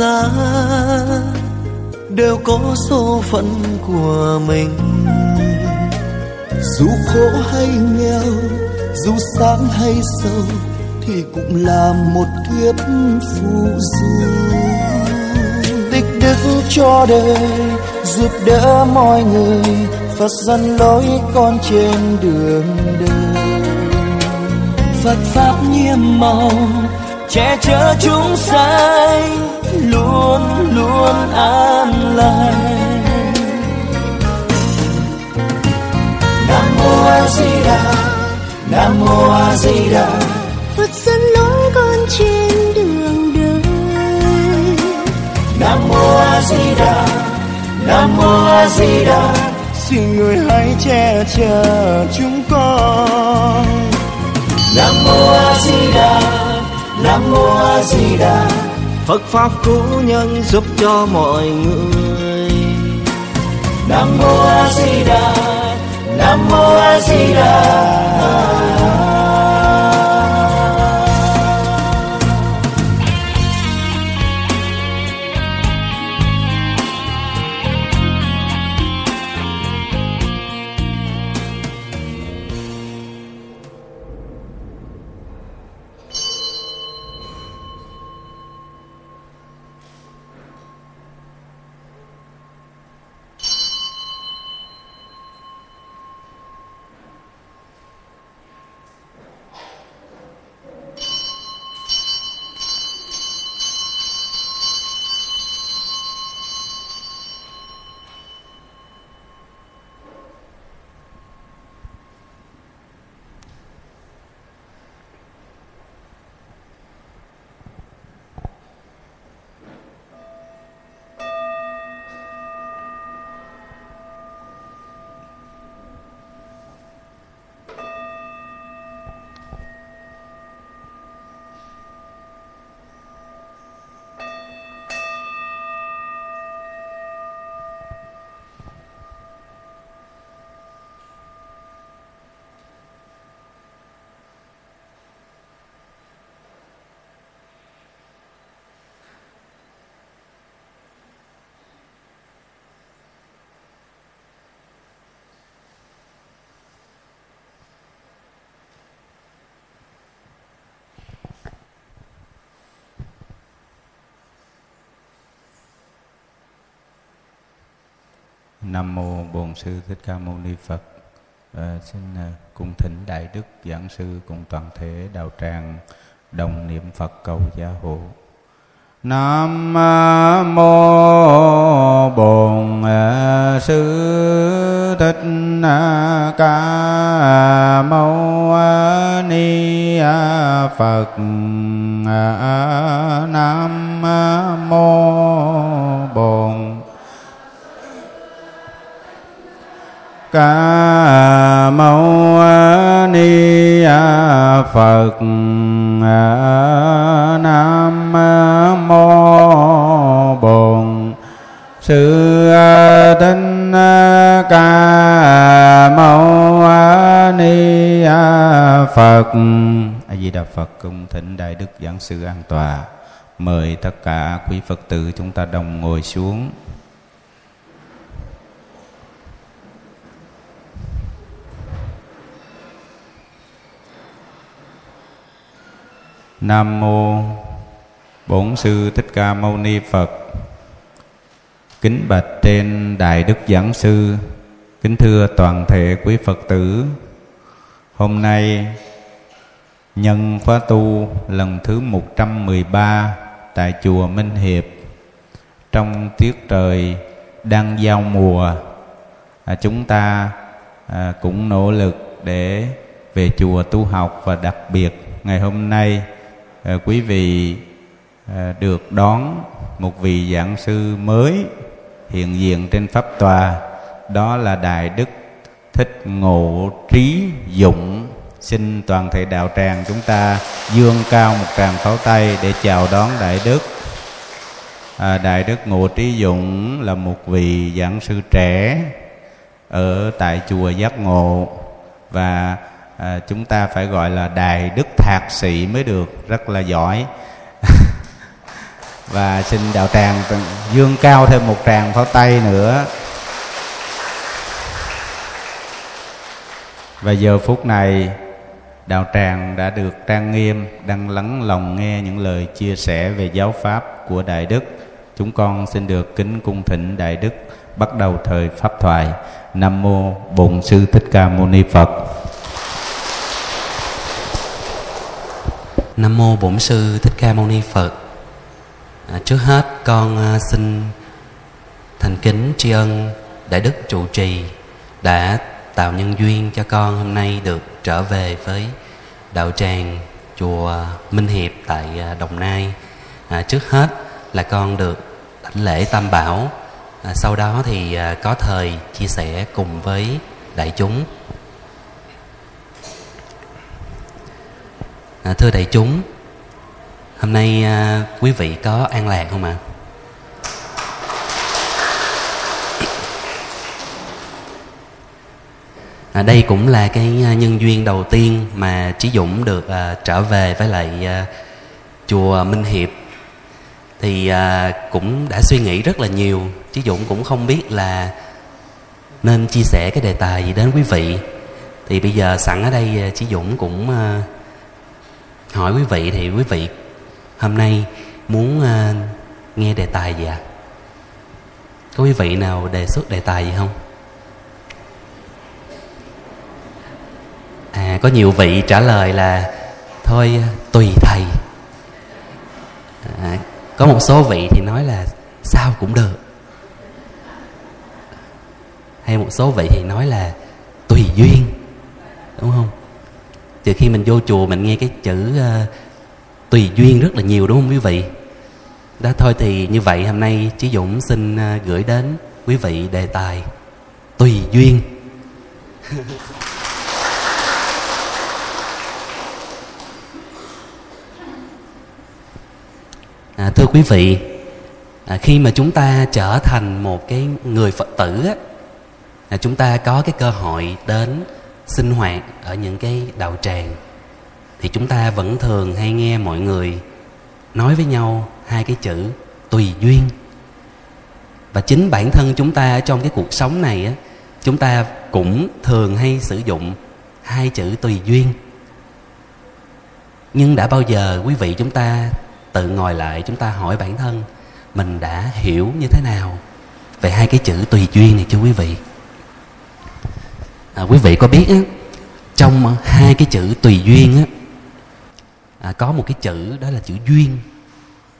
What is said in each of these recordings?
Ra đều có số phận của mình. Dù khổ hay nghèo, dù sáng hay sâu thì cũng là một kiếp phù du. Tích đức cho đời, giúp đỡ mọi người, phật dẫn lối con trên đường đời. Phật pháp nhiệm màu, che chở chúng sanh luôn luôn an lành. Nam mô a di đà nam mô a di đà. Phật dẫn lối con trên đường đời. Nam mô a di đà nam mô a di đà. Xin người hãy che chở chúng con. Nam mô a di đà nam mô a di đà Phật pháp cứu nhân giúp cho mọi người. Nam mô A Di Đà, Nam mô A Di Đà. Nam mô Bổn sư Thích Ca Mâu Ni Phật. À, xin ờ, à, cung thỉnh đại đức giảng sư cùng toàn thể đạo tràng đồng niệm Phật cầu gia hộ. Nam ờ, mô Bổn sư Thích Ca Mâu Ni Phật. Nam mô ca mâu ni phật nam mô bổn. Sư thích ca mâu ni phật. A di đà phật cung thỉnh đại đức giảng sư an tòa. Mời tất cả quý phật tử chúng ta đồng ngồi xuống. Nam mô Bổn sư Thích Ca Mâu Ni Phật. Kính bạch trên đại đức giảng sư Kính thưa toàn thể quý Phật tử, hôm nay nhân khóa tu lần thứ 113 tại chùa Minh Hiệp trong tiết trời đang giao mùa à, chúng ta à, cũng nỗ lực để về chùa tu học và đặc biệt ngày hôm nay Ờ, quý vị ờ, được đón một vị giảng sư mới hiện diện trên pháp tòa. Đó là đại đức thích ngộ trí dụng. Xin toàn thể đạo tràng chúng ta dương cao một tràng pháo tay để chào đón đại đức. À, đại đức ngộ trí dụng là một vị giảng sư trẻ ở tại chùa giác ngộ và à, chúng ta phải gọi là đại đức thạc sĩ mới được. Rất là giỏi. Và xin đạo tràng dương cao thêm một tràng pháo tay nữa. Và giờ phút này đạo tràng đã được trang nghiêm đang lắng lòng nghe những lời chia sẻ về giáo pháp của đại đức. Chúng con xin được kính cung thỉnh đại đức bắt đầu thời pháp thoại. Nam mô bổn sư thích ca mâu ni phật. Nam mô bổn sư thích ca mâu ni phật à, trước hết con à, xin thành kính tri ân đại đức trụ trì đã tạo nhân duyên cho con hôm nay được trở về với đạo tràng chùa Minh Hiệp tại à, Đồng Nai. À, trước hết là con được đảnh lễ Tam Bảo, à, sau đó thì à, có thời chia sẻ cùng với đại chúng. À, thưa đại chúng, hôm nay à, quý vị có an lạc không ạ? À? à, đây cũng là cái à, nhân duyên đầu tiên mà trí dũng được à, trở về với lại à, chùa minh hiệp thì à, cũng đã suy nghĩ rất là nhiều trí dũng cũng không biết là nên chia sẻ cái đề tài gì đến quý vị thì bây giờ sẵn ở đây à, trí dũng cũng à, hỏi quý vị thì quý vị hôm nay muốn à, nghe đề tài gì ạ? À? có quý vị nào đề xuất đề tài gì không? À có nhiều vị trả lời là thôi tùy thầy. À, có một số vị thì nói là sao cũng được. Hay một số vị thì nói là tùy duyên. Đúng không? Từ khi mình vô chùa mình nghe cái chữ uh, tùy duyên rất là nhiều đúng không quý vị? Đó thôi thì như vậy hôm nay chí dũng xin uh, gửi đến quý vị đề tài tùy duyên. À, thưa quý vị à, khi mà chúng ta trở thành một cái người phật tử á à, chúng ta có cái cơ hội đến sinh hoạt ở những cái đạo tràng, thì chúng ta vẫn thường hay nghe mọi người nói với nhau hai cái chữ tùy duyên. Và chính bản thân chúng ta trong cái cuộc sống này á, chúng ta cũng thường hay sử dụng hai chữ tùy duyên. Nhưng đã bao giờ quý vị chúng ta tự ngồi lại chúng ta hỏi bản thân mình đã hiểu như thế nào về hai cái chữ tùy duyên này chưa quý vị? À, quý vị có biết á, trong ờ, hai cái chữ tùy duyên á à, có một cái chữ đó là chữ duyên.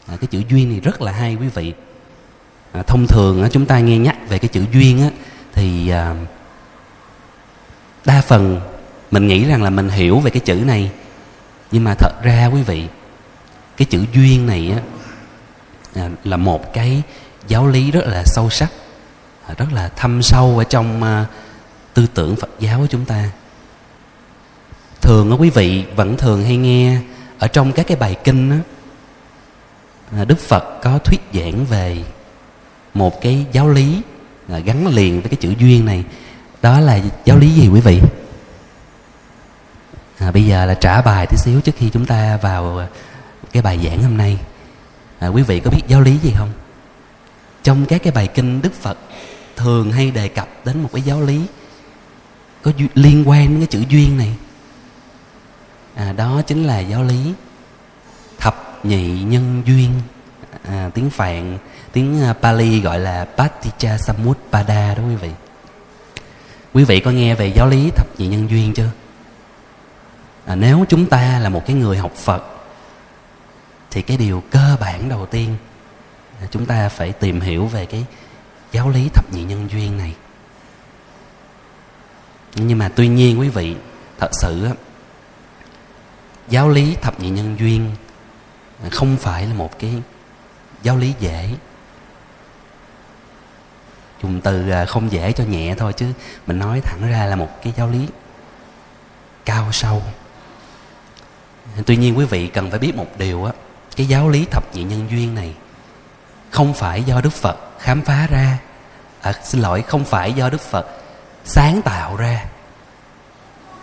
À, cái chữ duyên này rất là hay quý vị. À, thông thường á, chúng ta nghe nhắc về cái chữ duyên á thì à, đa phần mình nghĩ rằng là mình hiểu về cái chữ này. Nhưng mà thật ra quý vị cái chữ duyên này á à, là một cái giáo lý rất là sâu sắc à, rất là thâm sâu ở trong à, tư tưởng Phật giáo của chúng ta. Thường á quý vị vẫn thường hay nghe ở trong các cái bài kinh á Đức Phật có thuyết giảng về một cái giáo lý gắn liền với cái chữ duyên này. Đó là giáo lý gì quý vị? À, bây giờ là trả bài tí xíu trước khi chúng ta vào cái bài giảng hôm nay. À, quý vị có biết giáo lý gì không? Trong các cái bài kinh đức phật thường hay đề cập đến một cái giáo lý có liên quan đến cái chữ duyên này. À, đó chính là giáo lý thập nhị nhân duyên. À, tiếng phạn tiếng à, pali gọi là paticha samutpada đó quý vị. Quý vị có nghe về giáo lý thập nhị nhân duyên chưa? À, nếu chúng ta là một cái người học phật thì cái điều cơ bản đầu tiên à, chúng ta phải tìm hiểu về cái giáo lý thập nhị nhân duyên này nhưng mà tuy nhiên quý vị thật sự giáo lý thập nhị nhân duyên không phải là một cái giáo lý dễ. Dùng từ à, không dễ cho nhẹ thôi chứ mình nói thẳng ra là một cái giáo lý cao sâu. Tuy nhiên quý vị cần phải biết một điều á cái giáo lý thập nhị nhân duyên này không phải do đức phật khám phá ra. À, xin lỗi không phải do đức phật sáng tạo ra.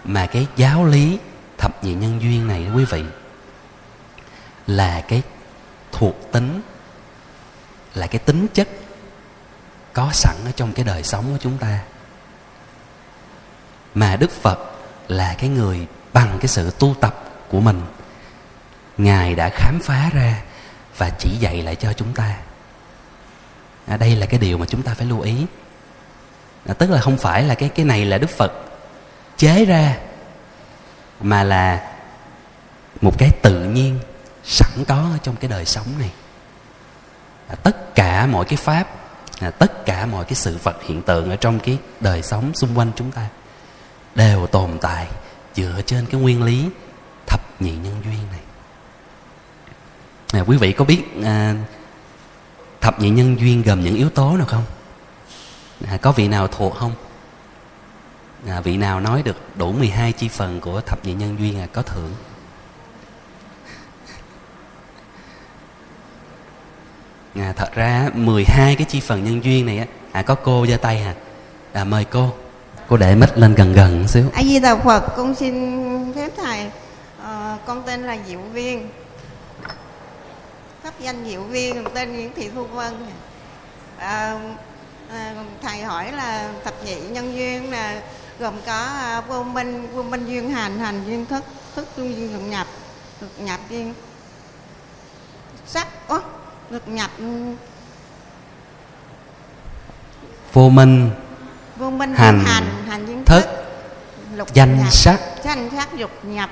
Mà cái giáo lý thập nhị nhân duyên này quý vị là cái thuộc tính là cái tính chất có sẵn ở trong cái đời sống của chúng ta. Mà đức phật là cái người bằng cái sự tu tập của mình. Ngài đã khám phá ra và chỉ dạy lại cho chúng ta. À, đây là cái điều mà chúng ta phải lưu ý à, tức là không phải là cái cái này là đức phật chế ra mà là một cái tự nhiên sẵn có ở trong cái đời sống này. À, tất cả mọi cái pháp à, tất cả mọi cái sự vật hiện tượng ở trong cái đời sống xung quanh chúng ta đều tồn tại dựa trên cái nguyên lý thập nhị nhân duyên này. À, quý vị có biết à, thập nhị nhân duyên gồm những yếu tố nào không? À, có vị nào thuộc không? À, vị nào nói được đủ 12 chi phần của thập nhị nhân duyên à, có thưởng. À, thật ra 12 cái chi phần nhân duyên này á à, có cô giơ tay à, à mời cô. Cô để mít lên gần gần một xíu. A di đà phật con xin phép thầy. Ờ, con tên là diệu viên. Pháp danh diệu viên tên nguyễn thị thu vân. À, à, thầy hỏi là thập nhị nhân duyên là gồm có à, vô minh vô minh duyên hành hành duyên thức thức duyên thực nhập thực nhập duyên sắc Ô, thực nhập. Vô minh vô minh Hành, hành hành duyên thức, thức lục danh nhập, sắc. danh sắc dục nhập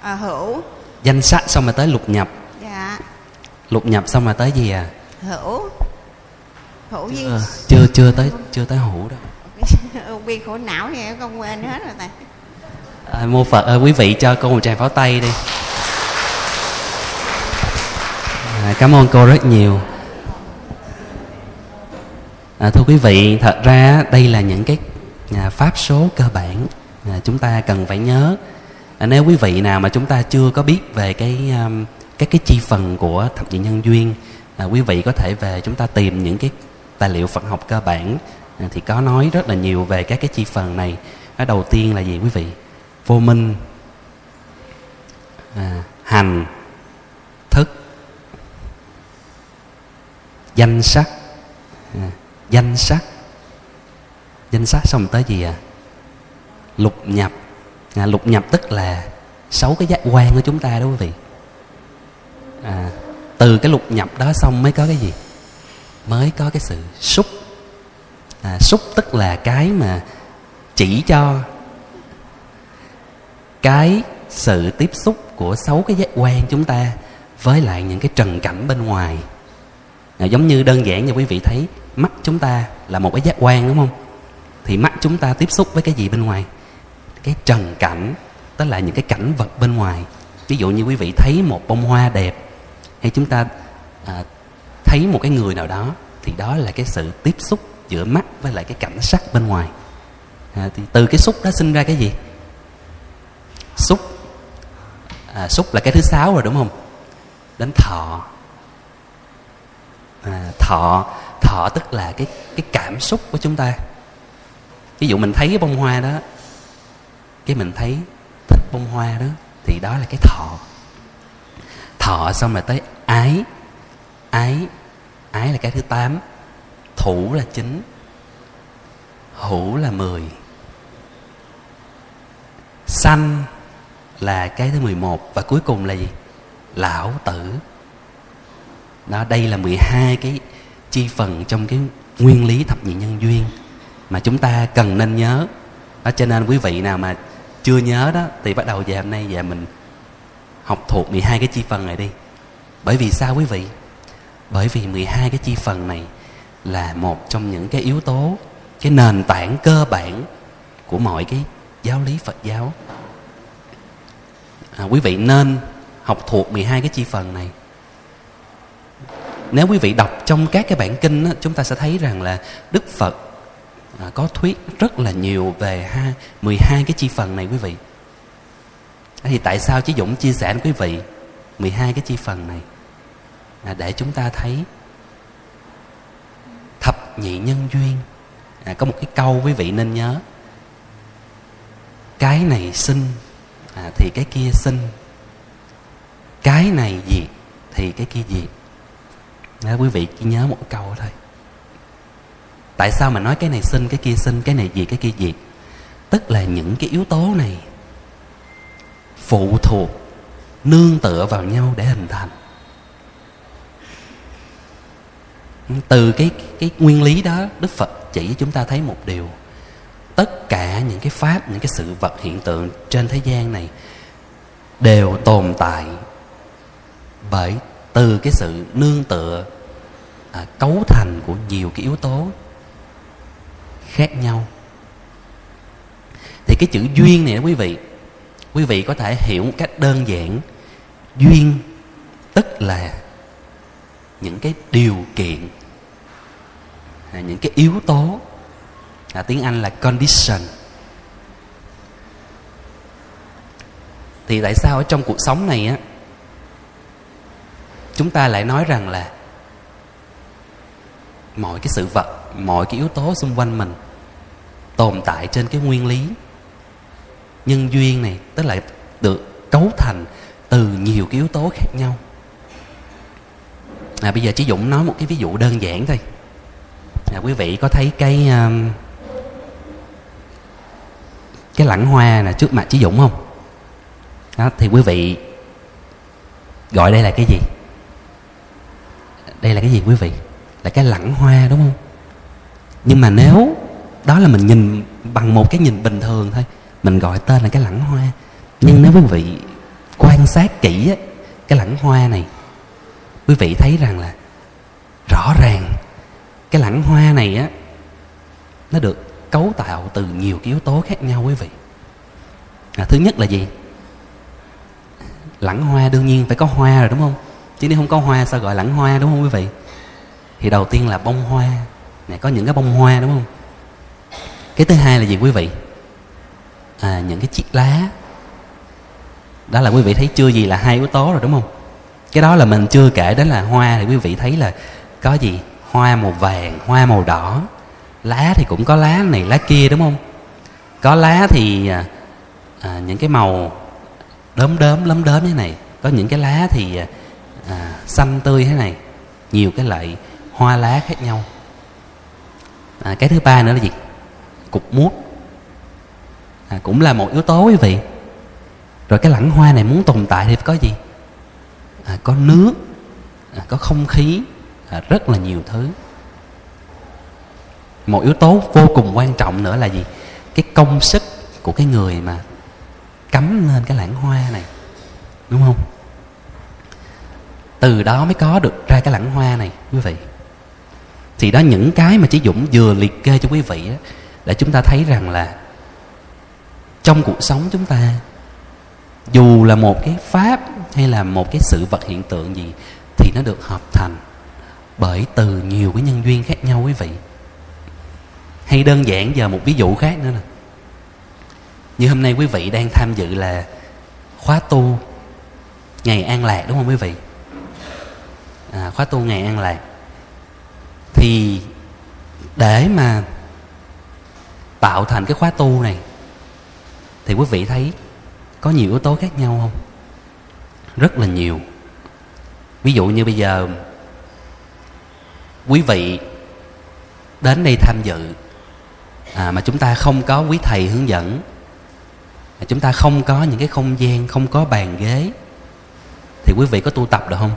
à, hữu. Danh sách xong rồi tới lục nhập. Dạ. Lục nhập xong rồi tới gì à? Hữu hữu duyên chưa chưa, chưa tới chưa tới hữu đâu bi khổ não thì em con quên hết rồi thầy à, mô phật ơi quý vị cho cô một tràng pháo tay đi. À, cảm ơn cô rất nhiều. À, thưa quý vị thật ra đây là những cái à, pháp số cơ bản à, chúng ta cần phải nhớ. À, nếu quý vị nào mà chúng ta chưa có biết về cái um, các cái chi phần của thập nhị nhân duyên à, quý vị có thể về chúng ta tìm những cái tài liệu Phật học cơ bản à, thì có nói rất là nhiều về các cái chi phần này. Cái đầu tiên là gì quý vị? Vô minh à, hành thức danh sắc à, danh sắc. Danh sắc xong tới gì à? Lục nhập. À, lục nhập tức là sáu cái giác quan của chúng ta đó quý vị. À, từ cái lục nhập đó xong mới có cái gì? Mới có cái sự xúc. À, xúc tức là cái mà chỉ cho cái sự tiếp xúc của sáu cái giác quan chúng ta với lại những cái trần cảnh bên ngoài. À, giống như đơn giản như quý vị thấy mắt chúng ta là một cái giác quan đúng không? Thì mắt chúng ta tiếp xúc với cái gì bên ngoài? Cái trần cảnh tức là những cái cảnh vật bên ngoài. Ví dụ như quý vị thấy một bông hoa đẹp hay chúng ta à, thấy một cái người nào đó thì đó là cái sự tiếp xúc giữa mắt với lại cái cảnh sắc bên ngoài. À, thì từ cái xúc đó sinh ra cái gì? Xúc. À, xúc là cái thứ sáu rồi đúng không? Đến thọ. À, thọ. Thọ tức là cái cái cảm xúc của chúng ta. Ví dụ mình thấy cái bông hoa đó cái mình thấy thích bông hoa đó thì đó là cái thọ. Thọ xong rồi tới ái ái ái là cái thứ tám. Thủ là chín. Hữu là mười. Sanh là cái thứ mười một. Và cuối cùng là gì? Lão tử. Đó, đây là 12 cái chi phần trong cái nguyên lý thập nhị nhân duyên mà chúng ta cần nên nhớ. Đó, cho nên quý vị nào mà chưa nhớ đó, thì bắt đầu về hôm nay về mình học thuộc 12 cái chi phần này đi. Bởi vì sao quý vị? Bởi vì 12 cái chi phần này là một trong những cái yếu tố cái nền tảng cơ bản của mọi cái giáo lý Phật giáo. À, quý vị nên học thuộc 12 cái chi phần này. Nếu quý vị đọc trong các cái bản kinh đó, chúng ta sẽ thấy rằng là Đức Phật à, có thuyết rất là nhiều về ha 12 cái chi phần này quý vị. Thì tại sao chí Dũng chia sẻ với quý vị 12 cái chi phần này? À, để chúng ta thấy thập nhị nhân duyên. À, có một cái câu quý vị nên nhớ. Cái này sinh à, thì cái kia sinh. Cái này diệt thì cái kia diệt. À, quý vị chỉ nhớ một câu thôi. Tại sao mà nói cái này sinh cái kia sinh cái này diệt cái kia diệt? Tức là những cái yếu tố này phụ thuộc nương tựa vào nhau để hình thành. Từ cái cái nguyên lý đó đức phật chỉ chúng ta thấy một điều. Tất cả những cái pháp những cái sự vật hiện tượng trên thế gian này đều tồn tại bởi từ cái sự nương tựa à, cấu thành của nhiều cái yếu tố khác nhau. Thì cái chữ duyên này đó quý vị quý vị có thể hiểu một cách đơn giản. Duyên tức là những cái điều kiện à, những cái yếu tố à, tiếng anh là condition. Thì tại sao ở trong cuộc sống này á chúng ta lại nói rằng là mọi cái sự vật mọi cái yếu tố xung quanh mình tồn tại trên cái nguyên lý nhân duyên này tức là được cấu thành từ nhiều cái yếu tố khác nhau. À, bây giờ chỉ dũng nói một cái ví dụ đơn giản thôi à, quý vị có thấy cái um, cái lẵng hoa là trước mặt chí dũng không? Đó, thì quý vị gọi đây là cái gì? Đây là cái gì quý vị? Là cái lẵng hoa đúng không? Nhưng mà nếu đó là mình nhìn bằng một cái nhìn bình thường thôi mình gọi tên là cái lẵng hoa. Nhưng nếu quý vị quan sát kỹ cái lẵng hoa này quý vị thấy rằng là rõ ràng cái lẵng hoa này á nó được cấu tạo từ nhiều cái yếu tố khác nhau quý vị. À, thứ nhất là gì? Lẵng hoa đương nhiên phải có hoa rồi đúng không? Chứ nếu không có hoa sao gọi lẵng hoa đúng không quý vị? Thì đầu tiên là bông hoa. Này có những cái bông hoa đúng không? Cái thứ hai là gì quý vị? À, những cái chiếc lá. Đó là quý vị thấy chưa gì là hai yếu tố rồi đúng không? Cái đó là mình chưa kể đến là hoa thì quý vị thấy là có gì? Hoa màu vàng hoa màu đỏ. Lá thì cũng có lá này lá kia đúng không? Có lá thì à, à những cái màu đốm đốm lấm đốm thế này. Có những cái lá thì à, à, xanh tươi thế này. Nhiều cái loại hoa lá khác nhau. À, cái thứ ba nữa là gì? Cục mút. À, cũng là một yếu tố quý vị. Rồi cái lẳng hoa này muốn tồn tại thì có gì? À, có nước. À, có không khí à, rất là nhiều thứ. Một yếu tố vô cùng quan trọng nữa là gì? Cái công sức của cái người mà cắm lên cái lẵng hoa này đúng không? Từ đó mới có được ra cái lẵng hoa này quý vị. Thì đó những cái mà chị dũng vừa liệt kê cho quý vị đó, để chúng ta thấy rằng là trong cuộc sống chúng ta dù là một cái pháp hay là một cái sự vật hiện tượng gì thì nó được hợp thành bởi từ nhiều cái nhân duyên khác nhau quý vị. Hay đơn giản giờ một ví dụ khác nữa nè. Như hôm nay quý vị đang tham dự là khóa tu ngày an lạc đúng không quý vị? À, khóa tu ngày an lạc. Thì để mà tạo thành cái khóa tu này thì quý vị thấy có nhiều yếu tố khác nhau không? Rất là nhiều. Ví dụ như bây giờ quý vị đến đây tham dự à, mà chúng ta không có quý thầy hướng dẫn chúng ta không có những cái không gian không có bàn ghế thì quý vị có tu tập được không?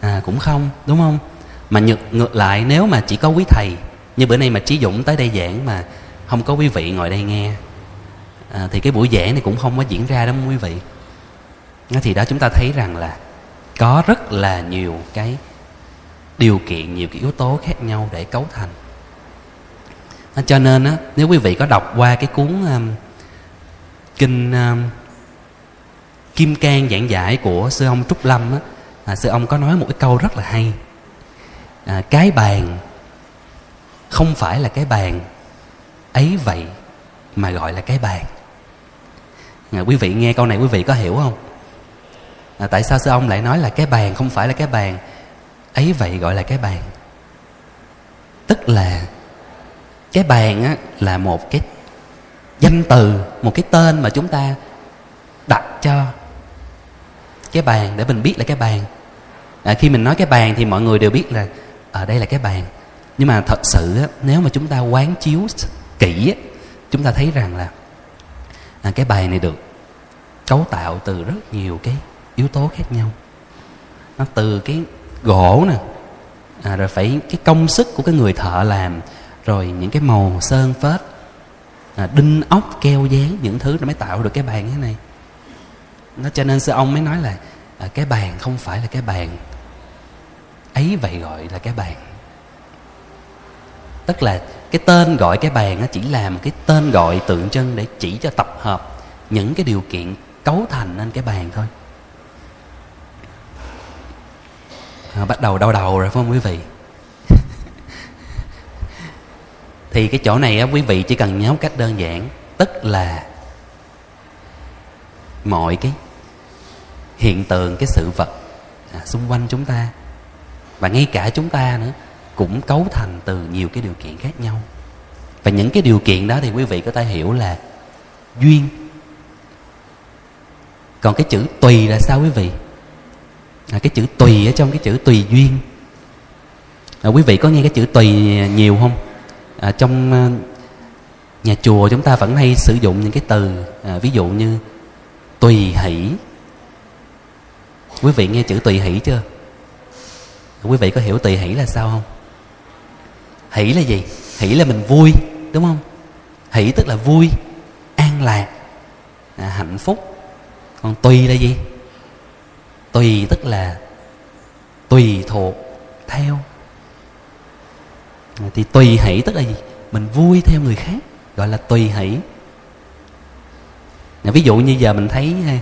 À cũng không đúng không? Mà ngược, ngược lại nếu mà chỉ có quý thầy như bữa nay mà trí dũng tới đây giảng mà không có quý vị ngồi đây nghe à, thì cái buổi giảng này cũng không có diễn ra đó quý vị. Thì đó chúng ta thấy rằng là có rất là nhiều cái điều kiện nhiều cái yếu tố khác nhau để cấu thành. À, cho nên á nếu quý vị có đọc qua cái cuốn um, kinh um, kim cang giảng giải của sư ông trúc lâm á à, sư ông có nói một cái câu rất là hay. À, cái bàn không phải là cái bàn ấy vậy mà gọi là cái bàn. À, quý vị nghe câu này quý vị có hiểu không? À, tại sao sư ông lại nói là cái bàn không phải là cái bàn? Ấy vậy gọi là cái bàn. Tức là cái bàn á, là một cái danh từ một cái tên mà chúng ta đặt cho cái bàn để mình biết là cái bàn. À, khi mình nói cái bàn thì mọi người đều biết là ở đây là cái bàn. Nhưng mà thật sự á, nếu mà chúng ta quán chiếu kỹ á, chúng ta thấy rằng là à, cái bài này được cấu tạo từ rất nhiều cái yếu tố khác nhau. Nó từ cái gỗ nè. À, rồi phải cái công sức của cái người thợ làm rồi những cái màu sơn phết. À, đinh ốc keo dán những thứ nó mới tạo được cái bàn thế này. Nó cho nên sư ông mới nói là à, cái bàn không phải là cái bàn. Ấy vậy gọi là cái bàn. Tức là cái tên gọi cái bàn nó chỉ là một cái tên gọi tượng trưng để chỉ cho tập hợp những cái điều kiện cấu thành nên cái bàn thôi. À, bắt đầu đau đầu rồi phải không quý vị? Thì cái chỗ này á, quý vị chỉ cần nhớ cách đơn giản tức là mọi cái hiện tượng cái sự vật à, xung quanh chúng ta và ngay cả chúng ta nữa cũng cấu thành từ nhiều cái điều kiện khác nhau. Và những cái điều kiện đó thì quý vị có thể hiểu là duyên. Còn cái chữ tùy là sao quý vị? À, cái chữ tùy ở trong cái chữ tùy duyên. À, quý vị có nghe cái chữ tùy nhiều không? À, trong à, nhà chùa chúng ta vẫn hay sử dụng những cái từ à, ví dụ như tùy hỷ. Quý vị nghe chữ tùy hỷ chưa? Quý vị có hiểu tùy hỷ là sao không? Hỷ là gì? Hỷ là mình vui đúng không? Hỷ tức là vui an lạc à, hạnh phúc. Còn tùy là gì? Tùy tức là tùy thuộc theo. Thì tùy hỷ tức là gì? Mình vui theo người khác gọi là tùy hỷ. Ví dụ như giờ mình thấy à,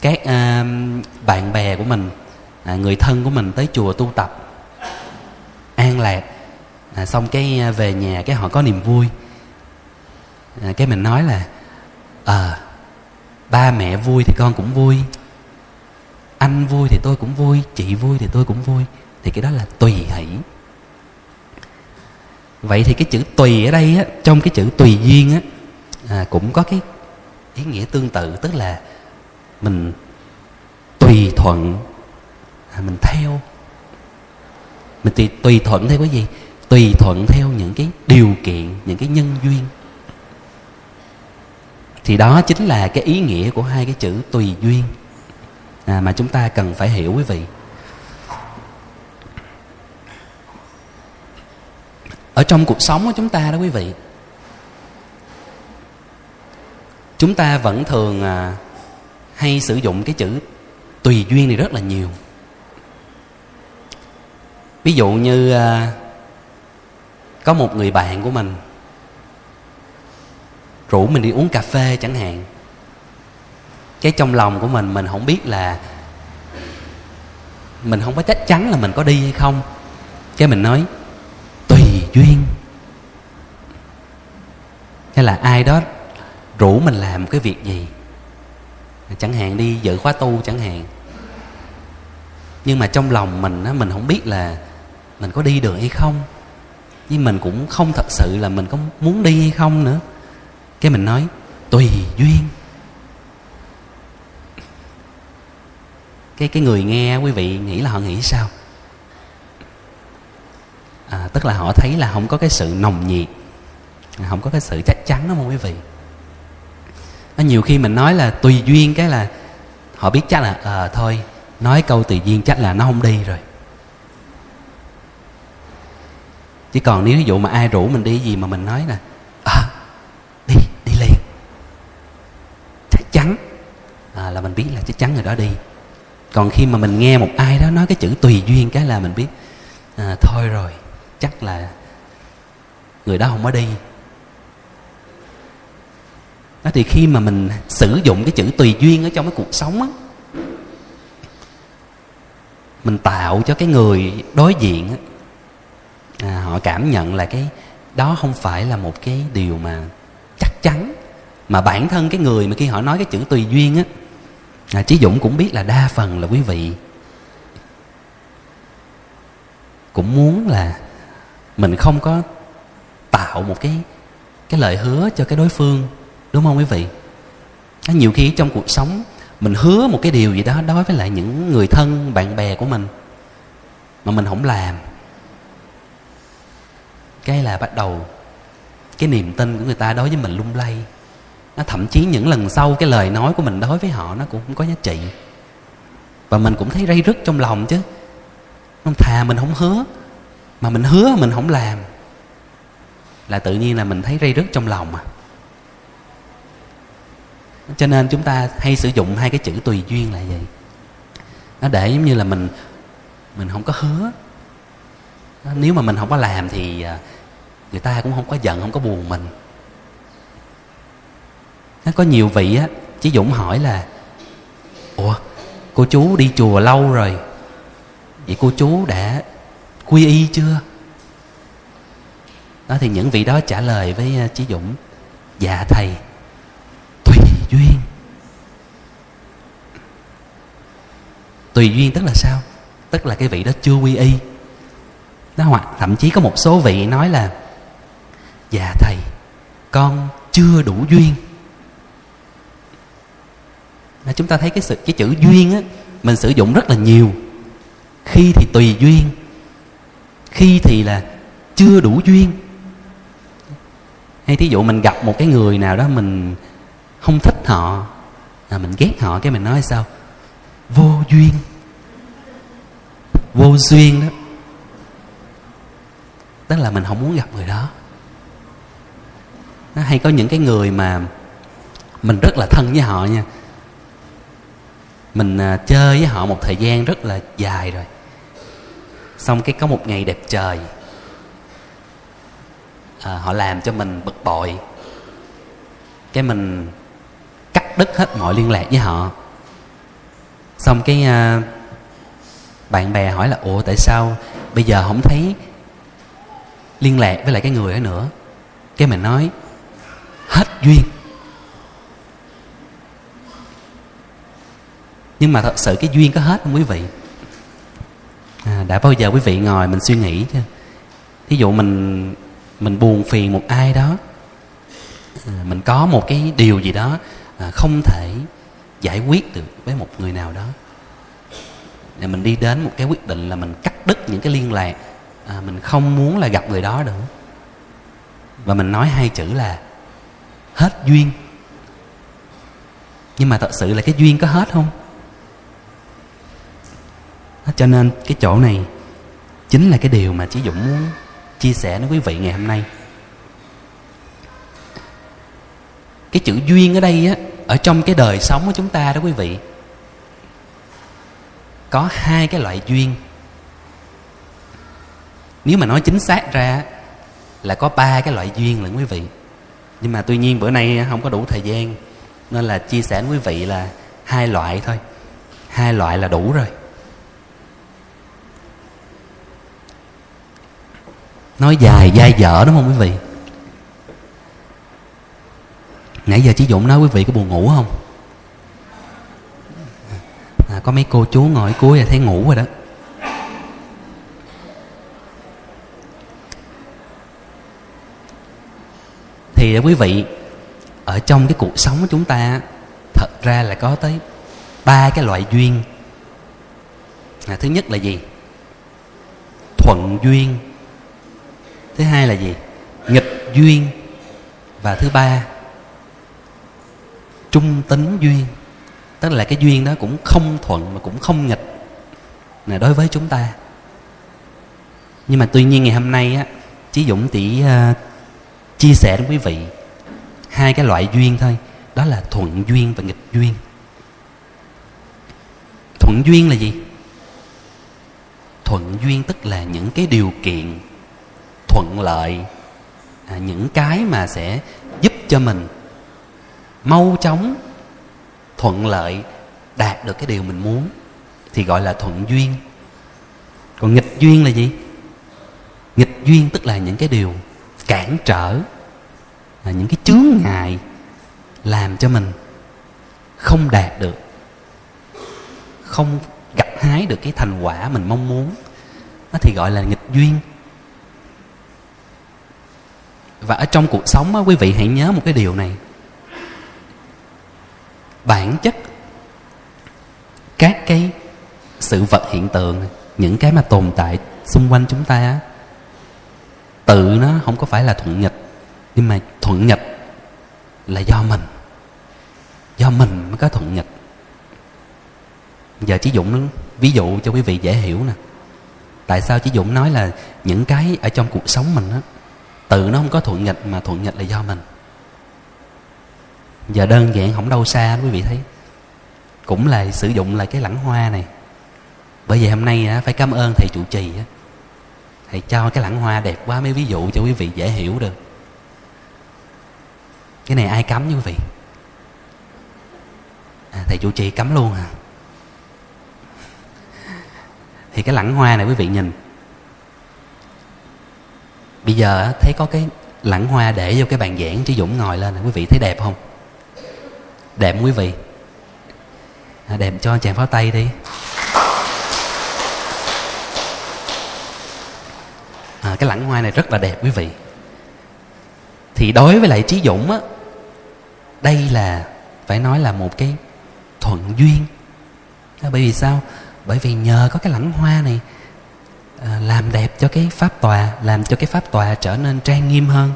các à, bạn bè của mình à, người thân của mình tới chùa tu tập an lạc à, xong cái à, về nhà cái họ có niềm vui. À, cái mình nói là à, ba mẹ vui thì con cũng vui. Anh vui thì tôi cũng vui chị vui thì tôi cũng vui. Thì cái đó là tùy hỷ. Vậy thì cái chữ tùy ở đây á trong cái chữ tùy duyên á à, cũng có cái ý nghĩa tương tự tức là mình tùy thuận à, mình theo. Mình tùy, tùy thuận theo cái gì? Tùy thuận theo những cái điều kiện những cái nhân duyên thì đó chính là cái ý nghĩa của hai cái chữ tùy duyên. À, mà chúng ta cần phải hiểu quý vị. Ở trong cuộc sống của chúng ta đó quý vị chúng ta vẫn thường à, hay sử dụng cái chữ tùy duyên này rất là nhiều. Ví dụ như à, có một người bạn của mình rủ mình đi uống cà phê chẳng hạn. Cái trong lòng của mình mình không biết là mình không có chắc chắn là mình có đi hay không. Cái mình nói, tùy duyên. Hay là ai đó rủ mình làm cái việc gì? Chẳng hạn đi dự khóa tu chẳng hạn. Nhưng mà trong lòng mình á, mình không biết là mình có đi được hay không. Nhưng mình cũng không thật sự là mình có muốn đi hay không nữa cái mình nói tùy duyên. Cái cái người nghe quý vị nghĩ là họ nghĩ sao? À, tức là họ thấy là không có cái sự nồng nhiệt không có cái sự chắc chắn đó mà quý vị. Nó nhiều khi mình nói là tùy duyên cái là họ biết chắc là ờ à, thôi nói câu tùy duyên chắc là nó không đi rồi. Chứ còn nếu ví dụ mà ai rủ mình đi gì mà mình nói là à đi đi liền chắc chắn à, là mình biết là chắc chắn người đó đi. Còn khi mà mình nghe một ai đó nói cái chữ tùy duyên cái là mình biết à, thôi rồi chắc là người đó không có đi. Đó thì khi mà mình sử dụng cái chữ tùy duyên ở trong cái cuộc sống á mình tạo cho cái người đối diện á à, họ cảm nhận là cái đó không phải là một cái điều mà chắc chắn mà bản thân cái người mà khi họ nói cái chữ tùy duyên á à, chí dũng cũng biết là đa phần là quý vị cũng muốn là mình không có tạo một cái cái lời hứa cho cái đối phương đúng không quý vị? Nhiều khi trong cuộc sống mình hứa một cái điều gì đó đối với lại những người thân bạn bè của mình mà mình không làm. Cái là bắt đầu cái niềm tin của người ta đối với mình lung lay nó thậm chí những lần sau cái lời nói của mình đối với họ nó cũng không có giá trị. Và mình cũng thấy rây rứt trong lòng chứ. Không thà mình không hứa, mà mình hứa mình không làm. Là tự nhiên là mình thấy rây rứt trong lòng à. Cho nên chúng ta hay sử dụng hai cái chữ tùy duyên là vậy. Nó để giống như là mình mình không có hứa. Nếu mà mình không có làm thì à, người ta cũng không có giận, không có buồn mình có nhiều vị á chí dũng hỏi là, ủa, cô chú đi chùa lâu rồi, vậy cô chú đã quy y chưa? Đó thì những vị đó trả lời với à, chí dũng dạ thầy. Tùy duyên. Tùy duyên tức là sao? Tức là cái vị đó chưa quy y. Nó hoặc thậm chí có một số vị nói là dạ thầy, con chưa đủ duyên là chúng ta thấy cái sự, cái chữ duyên á, mình sử dụng rất là nhiều. Khi thì tùy duyên, khi thì là chưa đủ duyên. Hay thí dụ mình gặp một cái người nào đó mình không thích họ, là mình ghét họ, cái mình nói sao? Vô duyên. Vô duyên đó. Tức là mình không muốn gặp người đó. Nó hay có những cái người mà mình rất là thân với họ nha mình à, chơi với họ một thời gian rất là dài rồi. Xong cái có một ngày đẹp trời. À, họ làm cho mình bực bội. Cái mình cắt đứt hết mọi liên lạc với họ. Xong cái à, bạn bè hỏi là ủa tại sao bây giờ không thấy liên lạc với lại cái người đó nữa? Cái mình nói hết duyên. Nhưng mà thật sự cái duyên có hết không quý vị? À, đã bao giờ quý vị ngồi mình suy nghĩ chứ thí dụ mình mình buồn phiền một ai đó à, mình có một cái điều gì đó à, không thể giải quyết được với một người nào đó để mình đi đến một cái quyết định là mình cắt đứt những cái liên lạc à, mình không muốn là gặp người đó nữa. Và mình nói hai chữ là hết duyên. Nhưng mà thật sự là cái duyên có hết không? Cho nên cái chỗ này chính là cái điều mà chí dũng muốn chia sẻ với quý vị ngày hôm nay. Cái chữ duyên ở đây á, ở trong cái đời sống của chúng ta đó quý vị, có hai cái loại duyên. Nếu mà nói chính xác ra là có ba cái loại duyên lận quý vị. Nhưng mà tuy nhiên bữa nay không có đủ thời gian, nên là chia sẻ với quý vị là hai loại thôi. Hai loại là đủ rồi. Nói dài dai dở đúng không quý vị? Nãy giờ chỉ dũng nói quý vị có buồn ngủ không? À, có mấy cô chú ngồi cuối là thấy ngủ rồi đó. Thì quý vị ở trong cái cuộc sống của chúng ta thật ra là có tới ba cái loại duyên. À, thứ nhất là gì? Thuận duyên thứ hai là gì? Nghịch duyên. Và thứ ba trung tính duyên. Tức là cái duyên đó cũng không thuận mà cũng không nghịch là đối với chúng ta. Nhưng mà tuy nhiên ngày hôm nay á chí dũng chỉ uh, chia sẻ với quý vị hai cái loại duyên thôi. Đó là thuận duyên và nghịch duyên. Thuận duyên là gì? Thuận duyên tức là những cái điều kiện thuận lợi à, những cái mà sẽ giúp cho mình mau chóng thuận lợi đạt được cái điều mình muốn thì gọi là thuận duyên. Còn nghịch duyên là gì? Nghịch duyên tức là những cái điều cản trở là những cái chướng ngại làm cho mình không đạt được không gặt hái được cái thành quả mình mong muốn. Nó thì gọi là nghịch duyên và ở trong cuộc sống á, quý vị hãy nhớ một cái điều này. Bản chất các cái sự vật hiện tượng những cái mà tồn tại xung quanh chúng ta tự nó không có phải là thuận nghịch nhưng mà thuận nghịch là do mình. Do mình mới có thuận nghịch giờ chí dũng ví dụ cho quý vị dễ hiểu nè. Tại sao chí dũng nói là những cái ở trong cuộc sống mình á tự nó không có thuận nghịch mà thuận nghịch là do mình. Giờ đơn giản không đâu xa quý vị thấy. Cũng là sử dụng là cái lẳng hoa này. Bởi vì hôm nay phải cảm ơn thầy trụ trì thầy cho cái lẳng hoa đẹp quá mấy ví dụ cho quý vị dễ hiểu được. Cái này ai cấm quý vị? À, thầy chủ trì cấm luôn à. Thì cái lẳng hoa này quý vị nhìn bây giờ thấy có cái lẵng hoa để vô cái bàn giảng chứ dũng ngồi lên quý vị thấy đẹp không? Đẹp không quý vị? À, đẹp cho chàng pháo tay đi. À, cái lẵng hoa này rất là đẹp quý vị. Thì đối với lại trí dũng á đây là phải nói là một cái thuận duyên. À, bởi vì sao? Bởi vì nhờ có cái lẵng hoa này Ờ, làm đẹp cho cái pháp tòa làm cho cái pháp tòa trở nên trang nghiêm hơn.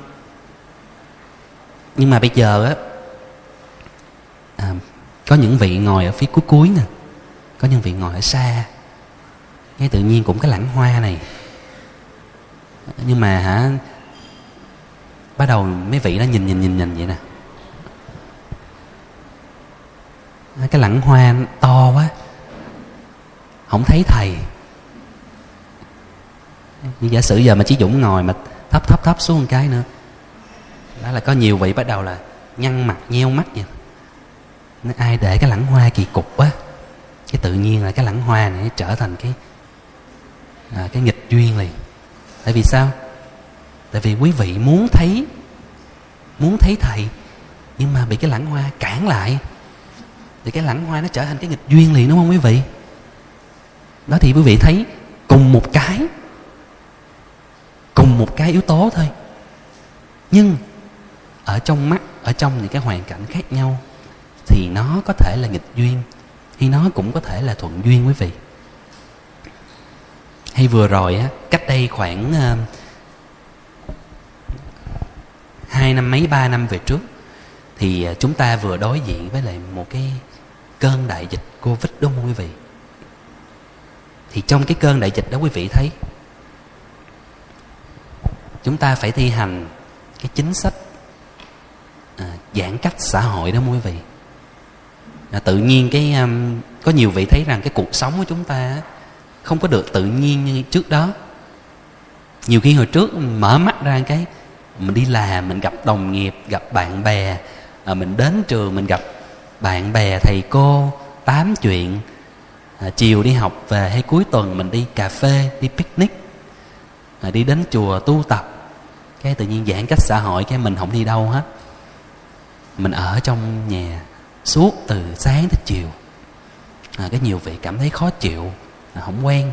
Nhưng mà bây giờ á à, có những vị ngồi ở phía cuối cuối nè có những vị ngồi ở xa. Ngay tự nhiên cũng cái lãng hoa này. Nhưng mà hả bắt đầu mấy vị nó nhìn nhìn nhìn nhìn vậy nè. Cái lẵng hoa to quá. Không thấy thầy như giả sử giờ mà chí dũng ngồi mà thấp thấp thấp xuống một cái nữa đó là có nhiều vị bắt đầu là nhăn mặt nheo mắt vậy. Nó ai để cái lẳng hoa kỳ cục á cái tự nhiên là cái lẳng hoa này trở thành cái à, cái nghịch duyên liền. Tại vì sao? Tại vì quý vị muốn thấy muốn thấy thầy nhưng mà bị cái lãng hoa cản lại thì cái lãng hoa nó trở thành cái nghịch duyên liền đúng không quý vị? Đó thì quý vị thấy cùng một cái cùng một cái yếu tố thôi. Nhưng ở trong mắt ở trong những cái hoàn cảnh khác nhau thì nó có thể là nghịch duyên hay nó cũng có thể là thuận duyên quý vị. Hay vừa rồi á cách đây khoảng uh, hai năm mấy ba năm về trước thì ờ, chúng ta vừa đối diện với lại một cái cơn đại dịch covid đúng không quý vị? Thì trong cái cơn đại dịch đó quý vị thấy chúng ta phải thi hành cái chính sách à, giãn cách xã hội đó quý vị. À, tự nhiên cái um, có nhiều vị thấy rằng cái cuộc sống của chúng ta không có được tự nhiên như trước đó. Nhiều khi hồi trước mở mắt ra cái mình đi làm mình gặp đồng nghiệp gặp bạn bè à, mình đến trường mình gặp bạn bè thầy cô tám chuyện. À, chiều đi học về hay cuối tuần mình đi cà phê đi picnic à, đi đến chùa tu tập cái tự nhiên giãn cách xã hội cái mình không đi đâu hết. Mình ở trong nhà suốt từ sáng tới chiều. À, cái nhiều vị cảm thấy khó chịu à, không quen.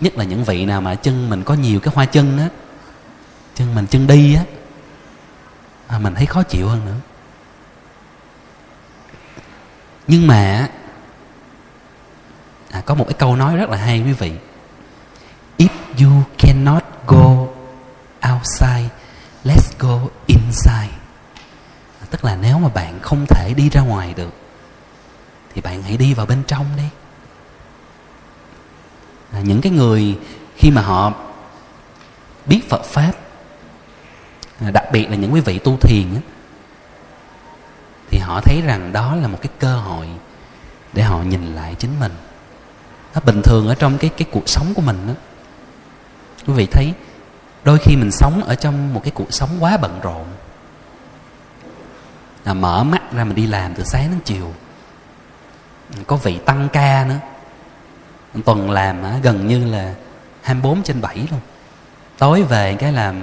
Nhất là những vị nào mà chân mình có nhiều cái hoa chân á chân mình chân đi á à, mình thấy khó chịu hơn nữa. Nhưng mà à, có một cái câu nói rất là hay quý vị. If you cannot go outside let's go inside. À, tức là nếu mà bạn không thể đi ra ngoài được thì bạn hãy đi vào bên trong đi. À, những cái người khi mà họ biết phật pháp à, đặc biệt là những quý vị tu thiền á, thì họ thấy rằng đó là một cái cơ hội để họ nhìn lại chính mình. Nó bình thường ở trong cái cái cuộc sống của mình đó quý vị thấy đôi khi mình sống ở trong một cái cuộc sống quá bận rộn. Là mở mắt ra mình đi làm từ sáng đến chiều. Có vị tăng ca nữa. Tuần làm gần như là 24 trên 7 luôn. Tối về cái làm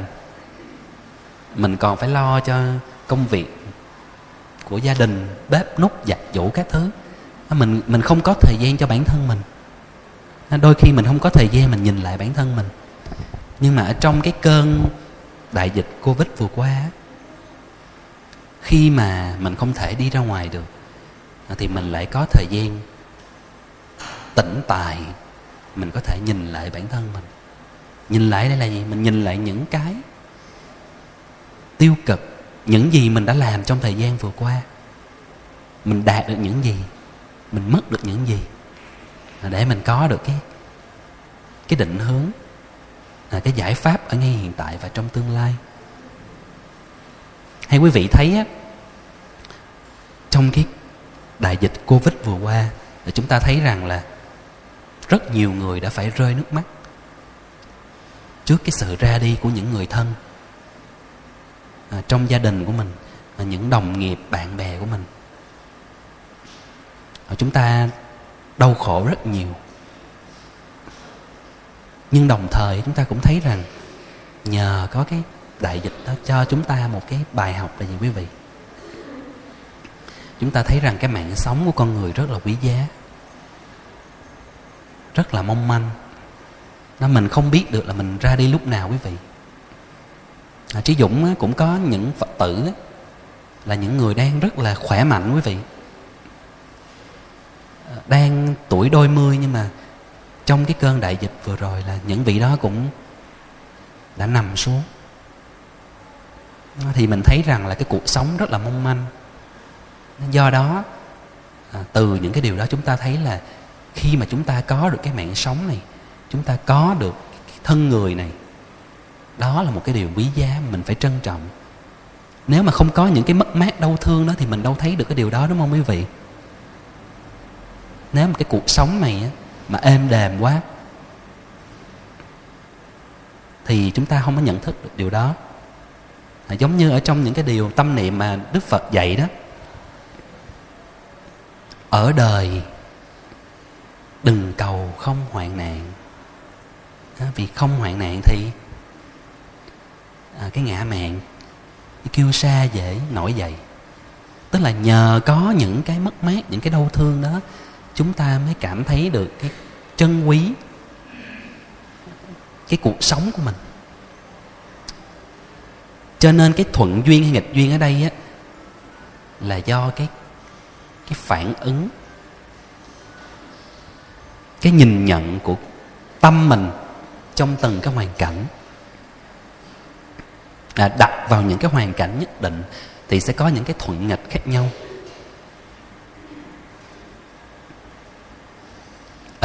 mình còn phải lo cho công việc của gia đình, bếp nút giặt giũ các thứ. Mình mình không có thời gian cho bản thân mình. Đôi khi mình không có thời gian mình nhìn lại bản thân mình nhưng mà ở trong cái cơn đại dịch covid vừa qua, khi mà mình không thể đi ra ngoài được, thì mình lại có thời gian tĩnh tài, mình có thể nhìn lại bản thân mình. Nhìn lại đây là gì? Mình nhìn lại những cái tiêu cực, những gì mình đã làm trong thời gian vừa qua. Mình đạt được những gì, mình mất được những gì, để mình có được cái cái định hướng là cái giải pháp ở ngay hiện tại và trong tương lai. Hay quý vị thấy á trong cái đại dịch covid vừa qua là chúng ta thấy rằng là rất nhiều người đã phải rơi nước mắt trước cái sự ra đi của những người thân à, trong gia đình của mình à, những đồng nghiệp bạn bè của mình. À, chúng ta đau khổ rất nhiều nhưng đồng thời chúng ta cũng thấy rằng nhờ có cái đại dịch đó cho chúng ta một cái bài học là gì quý vị? Chúng ta thấy rằng cái mạng sống của con người rất là quý giá rất là mong manh. Nó mình không biết được là mình ra đi lúc nào quý vị. À, trí dũng cũng có những phật tử là những người đang rất là khỏe mạnh quý vị. À, đang tuổi đôi mươi nhưng mà trong cái cơn đại dịch vừa rồi là những vị đó cũng đã nằm xuống. Thì mình thấy rằng là cái cuộc sống rất là mong manh. Do đó à, từ những cái điều đó chúng ta thấy là khi mà chúng ta có được cái mạng sống này chúng ta có được thân người này đó là một cái điều quý giá mà mình phải trân trọng. Nếu mà không có những cái mất mát đau thương đó thì mình đâu thấy được cái điều đó đúng không quý vị? Nếu mà cái cuộc sống này á, mà êm đềm quá thì chúng ta không có nhận thức được điều đó. À, giống như ở trong những cái điều tâm niệm mà đức phật dạy đó ở đời đừng cầu không hoạn nạn. À, vì không hoạn nạn thì à, cái ngã mạng cái kêu xa dễ nổi dậy. Tức là nhờ có những cái mất mát những cái đau thương đó chúng ta mới cảm thấy được cái chân quý cái cuộc sống của mình. Cho nên cái thuận duyên hay nghịch duyên ở đây á là do cái cái phản ứng cái nhìn nhận của tâm mình trong từng cái hoàn cảnh. À, đặt vào những cái hoàn cảnh nhất định thì sẽ có những cái thuận nghịch khác nhau.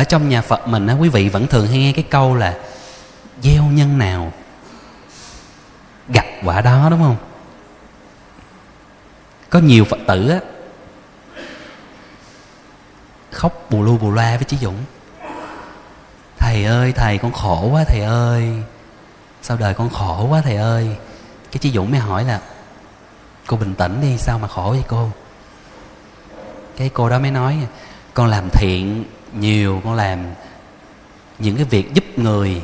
Ở trong nhà phật mình á, quý vị vẫn thường hay nghe cái câu là, gieo nhân nào gặt quả đó đúng không? Có nhiều phật tử á, khóc bù lu bù loa với chí dũng. Thầy ơi, thầy con khổ quá thầy ơi, sao đời con khổ quá thầy ơi. Cái chí dũng mới hỏi là, cô bình tĩnh đi, sao mà khổ vậy cô? Cái cô đó mới nói, con làm thiện nhiều con làm những cái việc giúp người.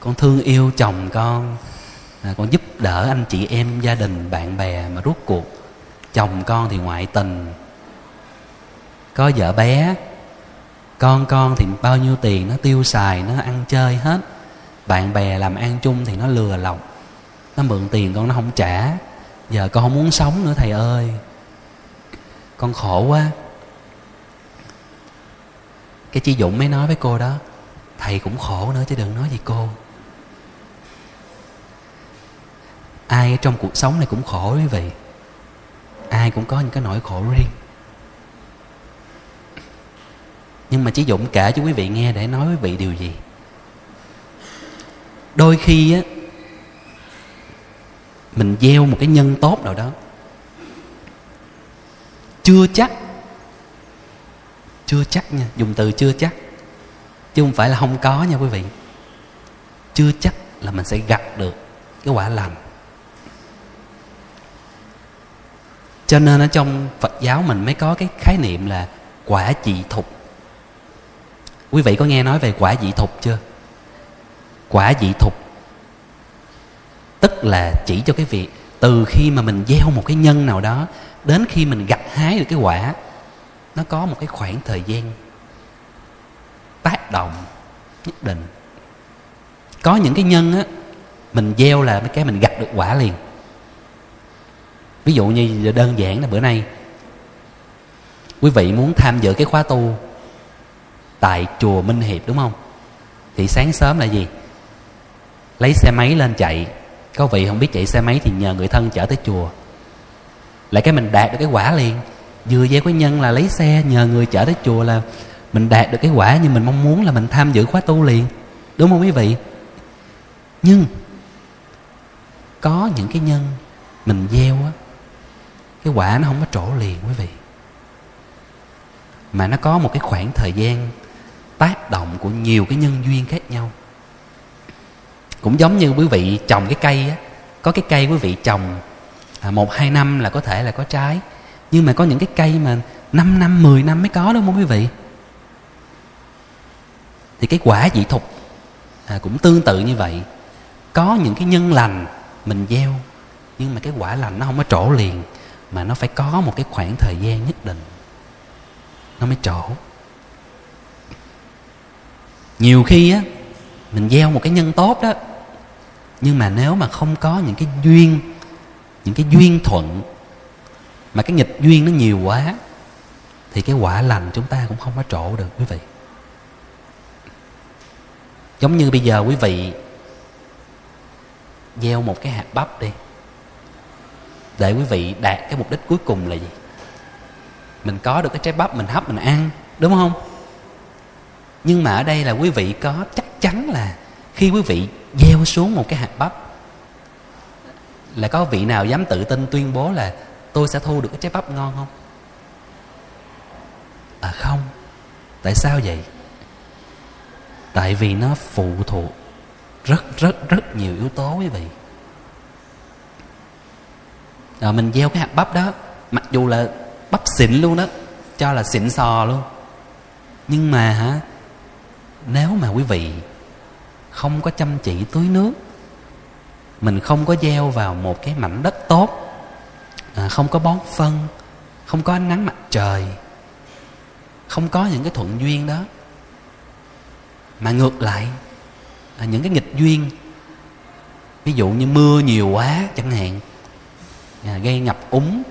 Con thương yêu chồng con à, con giúp đỡ anh chị em gia đình bạn bè mà rút cuộc chồng con thì ngoại tình. Có vợ bé con con thì bao nhiêu tiền nó tiêu xài nó ăn chơi hết. Bạn bè làm ăn chung thì nó lừa lọc nó mượn tiền con nó không trả. Giờ con không muốn sống nữa thầy ơi. Con khổ quá cái chị dũng mới nói với cô đó, thầy cũng khổ nữa chứ đừng nói gì cô. Ai trong cuộc sống này cũng khổ quý vị. Ai cũng có những cái nỗi khổ riêng. Nhưng mà chị dũng kể cho quý vị nghe để nói quý vị điều gì. Đôi khi á, mình gieo một cái nhân tốt nào đó, chưa chắc chưa chắc nha, dùng từ chưa chắc. Chứ không phải là không có nha quý vị. Chưa chắc là mình sẽ gặt được cái quả lành. Cho nên ở trong phật giáo mình mới có cái khái niệm là quả dị thục. Quý vị có nghe nói về quả dị thục chưa? Quả dị thục tức là chỉ cho cái việc từ khi mà mình gieo một cái nhân nào đó đến khi mình gặt hái được cái quả nó có một cái khoảng thời gian tác động, nhất định. Có những cái nhân á, mình gieo là cái mình gặt được quả liền. Ví dụ như đơn giản là bữa nay, quý vị muốn tham dự cái khóa tu tại chùa Minh Hiệp, đúng không? Thì sáng sớm là gì? Lấy xe máy lên chạy. Có vị không biết chạy xe máy thì nhờ người thân chở tới chùa. Lại cái mình đạt được cái quả liền vừa gieo cái nhân là lấy xe nhờ người chở tới chùa là mình đạt được cái quả như mình mong muốn là mình tham dự khóa tu liền. Đúng không quý vị? Nhưng có những cái nhân mình gieo á cái quả nó không có trổ liền quý vị. Mà nó có một cái khoảng thời gian tác động của nhiều cái nhân duyên khác nhau. Cũng giống như quý vị trồng cái cây á có cái cây quý vị trồng à, một hai năm là có thể là có trái nhưng mà có những cái cây mà 5 năm 10 năm mới có đúng không quý vị? Thì cái quả dị thục à, cũng tương tự như vậy. Có những cái nhân lành mình gieo nhưng mà cái quả lành nó không có trổ liền mà nó phải có một cái khoảng thời gian nhất định. Nó mới trổ. Nhiều khi á mình gieo một cái nhân tốt đó nhưng mà nếu mà không có những cái duyên những cái duyên thuận mà cái nghịch duyên nó nhiều quá, thì cái quả lành chúng ta cũng không có trổ được, quý vị. Giống như bây giờ quý vị gieo một cái hạt bắp đi, để quý vị đạt cái mục đích cuối cùng là gì? Mình có được cái trái bắp mình hấp, mình ăn, đúng không? Nhưng mà ở đây là quý vị có, chắc chắn là khi quý vị gieo xuống một cái hạt bắp, là có vị nào dám tự tin tuyên bố là tôi sẽ thu được cái trái bắp ngon không? À không. Tại sao vậy? Tại vì nó phụ thuộc rất rất rất nhiều yếu tố quý vị. À, mình gieo cái hạt bắp đó mặc dù là bắp xịn luôn đó cho là xịn sò luôn. Nhưng mà hả nếu mà quý vị không có chăm chỉ tưới nước mình không có gieo vào một cái mảnh đất tốt à, không có bón phân không có ánh nắng mặt trời không có những cái thuận duyên đó. Mà ngược lại à, những cái nghịch duyên ví dụ như mưa nhiều quá chẳng hạn à, gây ngập úng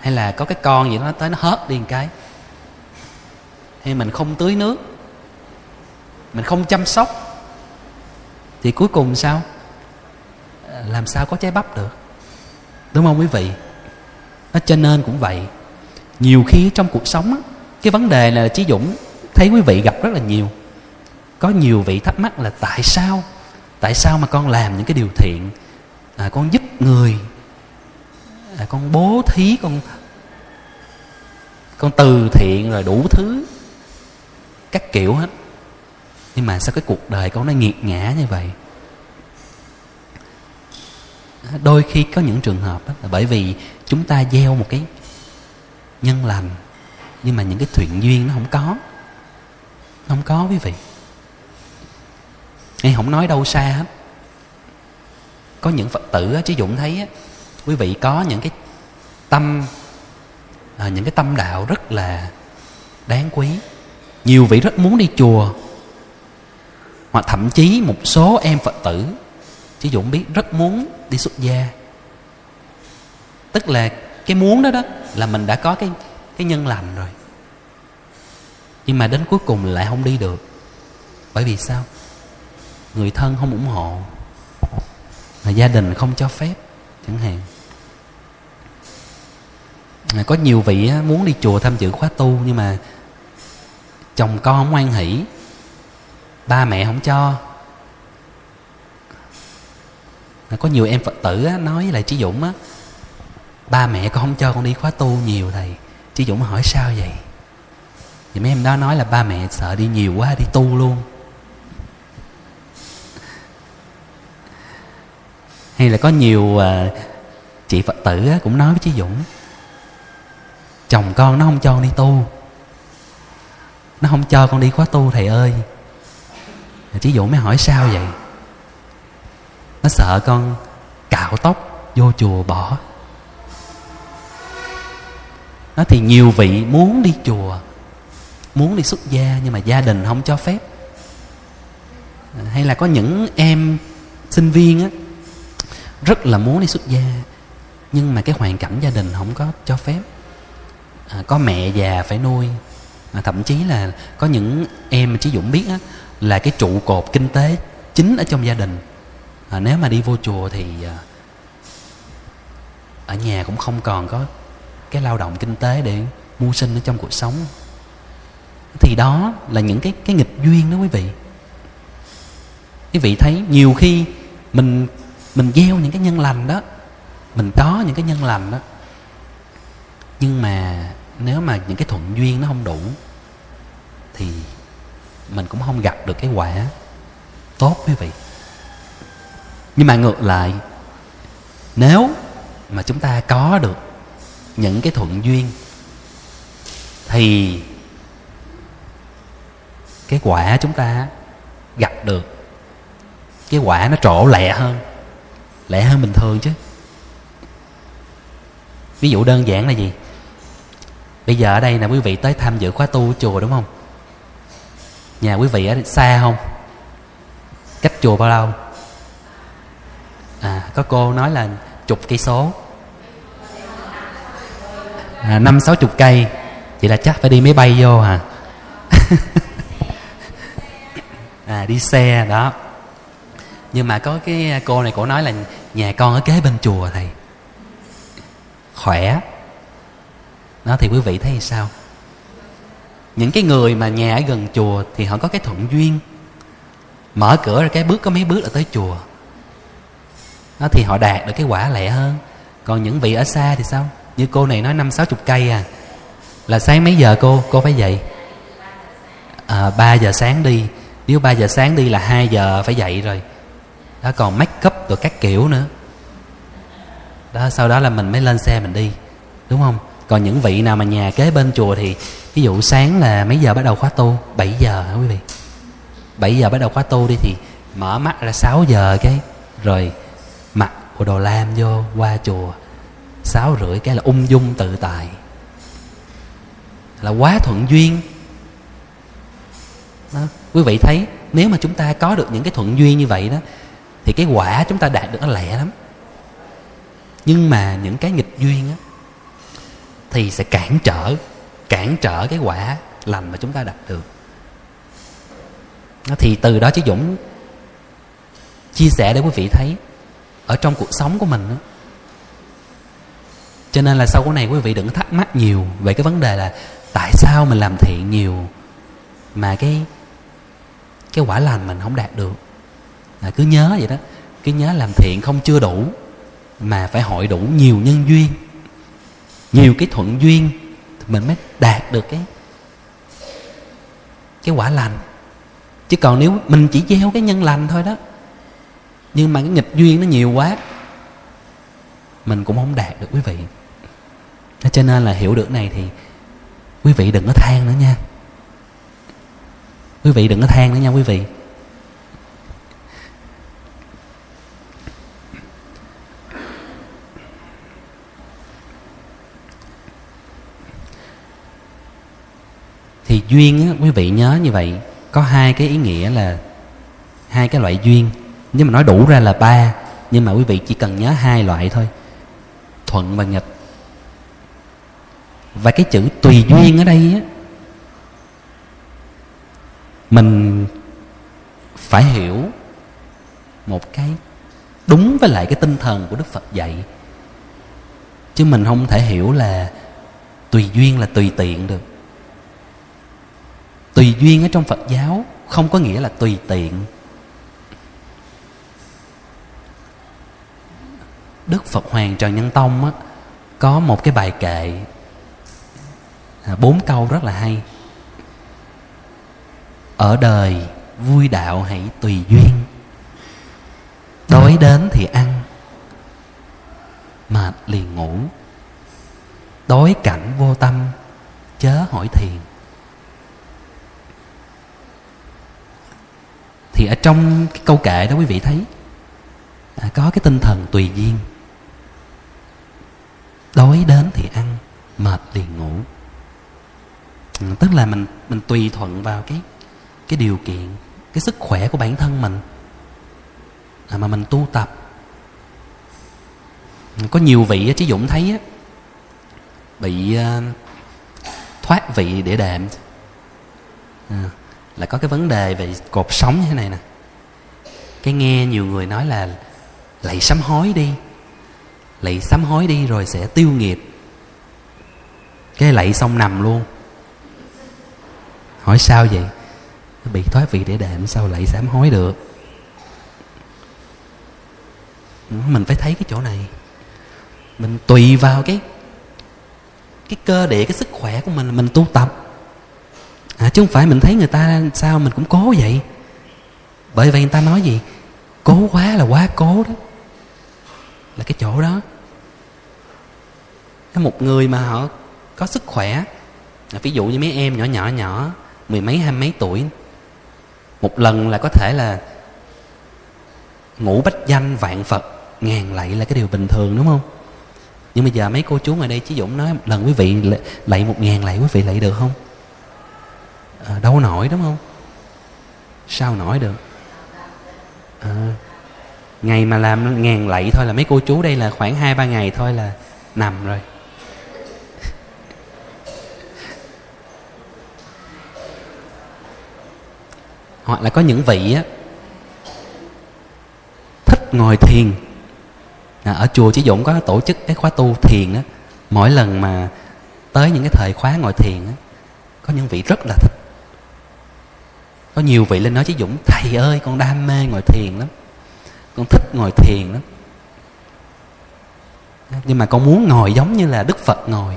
hay là có cái con gì đó tới nó hớt đi một cái hay mình không tưới nước mình không chăm sóc thì cuối cùng sao? À, làm sao có trái bắp được? Đúng không quý vị? Nó cho nên cũng vậy. Nhiều khi trong cuộc sống á, cái vấn đề là chí dũng thấy quý vị gặp rất là nhiều. Có nhiều vị thắc mắc là tại sao tại sao mà con làm những cái điều thiện? À, con giúp người. À, con bố thí con con từ thiện rồi đủ thứ. Các kiểu hết. Nhưng mà sao cái cuộc đời con nó nghiệt ngã như vậy? Đôi khi có những trường hợp đó là bởi vì chúng ta gieo một cái nhân lành nhưng mà những cái thuyện duyên nó không có nó không có quý vị. Em không nói đâu xa hết. Có những phật tử á, chứ dũng thấy á, quý vị có những cái tâm à, những cái tâm đạo rất là đáng quý. Nhiều vị rất muốn đi chùa hoặc thậm chí một số em phật tử chứ dũng biết rất muốn đi xuất gia. Tức là cái muốn đó đó là mình đã có cái cái nhân lành rồi. Nhưng mà đến cuối cùng lại không đi được. Bởi vì sao? Người thân không ủng hộ, mà gia đình không cho phép, chẳng hạn. À, có nhiều vị muốn đi chùa tham dự khóa tu, nhưng mà chồng con không hoan hỷ, ba mẹ không cho có nhiều em phật tử á, nói với lại chị dũng á ba mẹ con không cho con đi khóa tu nhiều thầy. Chị dũng hỏi sao vậy? Thì mấy em đó nói là ba mẹ sợ đi nhiều quá đi tu luôn. Hay là có nhiều uh, chị phật tử á, cũng nói với chị dũng chồng con nó không cho con đi tu. Nó không cho con đi khóa tu thầy ơi. Chị dũng mới hỏi sao vậy? Nó sợ con cạo tóc vô chùa bỏ. Nó thì nhiều vị muốn đi chùa muốn đi xuất gia nhưng mà gia đình không cho phép. Hay là có những em sinh viên á rất là muốn đi xuất gia nhưng mà cái hoàn cảnh gia đình không có cho phép. À, có mẹ già phải nuôi à, thậm chí là có những em mà chí dũng biết á là cái trụ cột kinh tế chính ở trong gia đình à, nếu mà đi vô chùa thì à, ở nhà cũng không còn có cái lao động kinh tế để mưu sinh ở trong cuộc sống. Thì đó là những cái cái nghịch duyên đó quý vị. Quý vị thấy nhiều khi mình mình gieo những cái nhân lành đó mình có những cái nhân lành đó nhưng mà nếu mà những cái thuận duyên nó không đủ thì mình cũng không gặp được cái quả tốt quý vị nhưng mà ngược lại, nếu mà chúng ta có được những cái thuận duyên, thì cái quả chúng ta gặp được, cái quả nó trổ lẹ hơn lẹ hơn bình thường chứ. Ví dụ đơn giản là gì? Bây giờ ở đây là quý vị tới tham dự khóa tu chùa đúng không? Nhà quý vị ở xa không? Cách chùa bao lâu? À có cô nói là chục cây số. À, năm sáu chục cây. Vậy là chắc phải đi máy bay vô hả? À đi xe, đó. Nhưng mà có cái cô này cổ nói là nhà con ở kế bên chùa thầy. Khỏe. Đó thì quý vị thấy sao? Những cái người mà nhà ở gần chùa thì họ có cái thuận duyên. Mở cửa ra cái bước, có mấy bước là tới chùa đó thì họ đạt được cái quả lẹ hơn. Còn những vị ở xa thì sao? Như cô này nói năm sáu chục cây à. Là sáng mấy giờ cô? Cô phải dậy? À, 3 giờ sáng đi. Nếu 3 giờ sáng đi là 2 giờ phải dậy rồi. Đó còn make up rồi các kiểu nữa. Đó sau đó là mình mới lên xe mình đi. Đúng không? Còn những vị nào mà nhà kế bên chùa thì ví dụ sáng là mấy giờ bắt đầu khóa tu? 7 giờ hả quý vị? 7 giờ bắt đầu khóa tu đi thì mở mắt ra 6 giờ cái rồi mặc bộ đồ lam vô qua chùa, sáu rưỡi cái là ung dung tự tại. Là quá thuận duyên. Đó. quý vị thấy, nếu mà chúng ta có được những cái thuận duyên như vậy đó, thì cái quả chúng ta đạt được nó lẹ lắm. Nhưng mà những cái nghịch duyên á, thì sẽ cản trở cản trở cái quả lành mà chúng ta đạt được. Thì từ đó chứ dũng chia sẻ để quý vị thấy ở trong cuộc sống của mình đó. cho nên là sau cái này quý vị đừng thắc mắc nhiều về cái vấn đề là tại sao mình làm thiện nhiều mà cái cái quả lành mình không đạt được là cứ nhớ vậy đó, cứ nhớ làm thiện không chưa đủ mà phải hội đủ nhiều nhân duyên, nhiều cái thuận duyên thì mình mới đạt được cái cái quả lành chứ còn nếu mình chỉ gieo cái nhân lành thôi đó nhưng mà cái nghịch duyên nó nhiều quá mình cũng không đạt được quý vị. Cho nên là hiểu được này thì quý vị đừng có than nữa nha. Quý vị đừng có than nữa nha quý vị. Thì duyên á, quý vị nhớ như vậy có hai cái ý nghĩa là hai cái loại duyên nhưng mà nói đủ ra là ba. Nhưng mà quý vị chỉ cần nhớ hai loại thôi. Thuận và nghịch. Và cái chữ tùy duyên ở đây á, mình phải hiểu một cái đúng với lại cái tinh thần của đức phật dạy. Chứ mình không thể hiểu là tùy duyên là tùy tiện được. Tùy duyên ở trong phật giáo không có nghĩa là tùy tiện. Đức phật hoàng trần nhân tông á có một cái bài kệ à, bốn câu rất là hay. Ở đời vui đạo hãy tùy duyên đói đến thì ăn mệt liền ngủ. Đối cảnh vô tâm chớ hỏi thiền. Thì ở trong cái câu kệ đó quý vị thấy à, có cái tinh thần tùy duyên đói đến thì ăn mệt liền ngủ. Ừ, tức là mình mình tùy thuận vào cái cái điều kiện cái sức khỏe của bản thân mình à, mà mình tu tập. Ừ, có nhiều vị chứ dũng thấy á, bị ờ, thoát vị để đệm à, là có cái vấn đề về cột sống như thế này nè. Cái nghe nhiều người nói là lạy sám hối đi lạy sám hối đi rồi sẽ tiêu nghiệp. Cái lạy xong nằm luôn. Hỏi sao vậy? Bị thoát vị để đệm sao lạy sám hối được? Mình phải thấy cái chỗ này. Mình tùy vào cái cái cơ địa cái sức khỏe của mình mình tu tập. À, chứ không phải mình thấy người ta sao mình cũng cố vậy. Bởi vậy người ta nói gì? Cố quá là quá cố đó là cái chỗ đó. Một người mà họ có sức khỏe. À, ví dụ như mấy em nhỏ nhỏ nhỏ mười mấy hai mấy tuổi. Một lần là có thể là ngủ bách danh vạn phật ngàn lạy là cái điều bình thường đúng không? Nhưng bây giờ mấy cô chú ngoài đây chí dũng nói một lần quý vị lạy một ngàn lạy quý vị lạy được không? À, đâu nổi đúng không? Sao nổi được? À, ngày mà làm ngàn lạy thôi là mấy cô chú đây là khoảng hai ba ngày thôi là nằm rồi. Hoặc là có những vị á thích ngồi thiền. À, ở chùa chỉ dũng có tổ chức cái khóa tu thiền á. Mỗi lần mà tới những cái thời khóa ngồi thiền á có những vị rất là thích. Có nhiều vị lên nói chí dũng thầy ơi con đam mê ngồi thiền lắm con thích ngồi thiền lắm. Nhưng mà con muốn ngồi giống như là đức phật ngồi.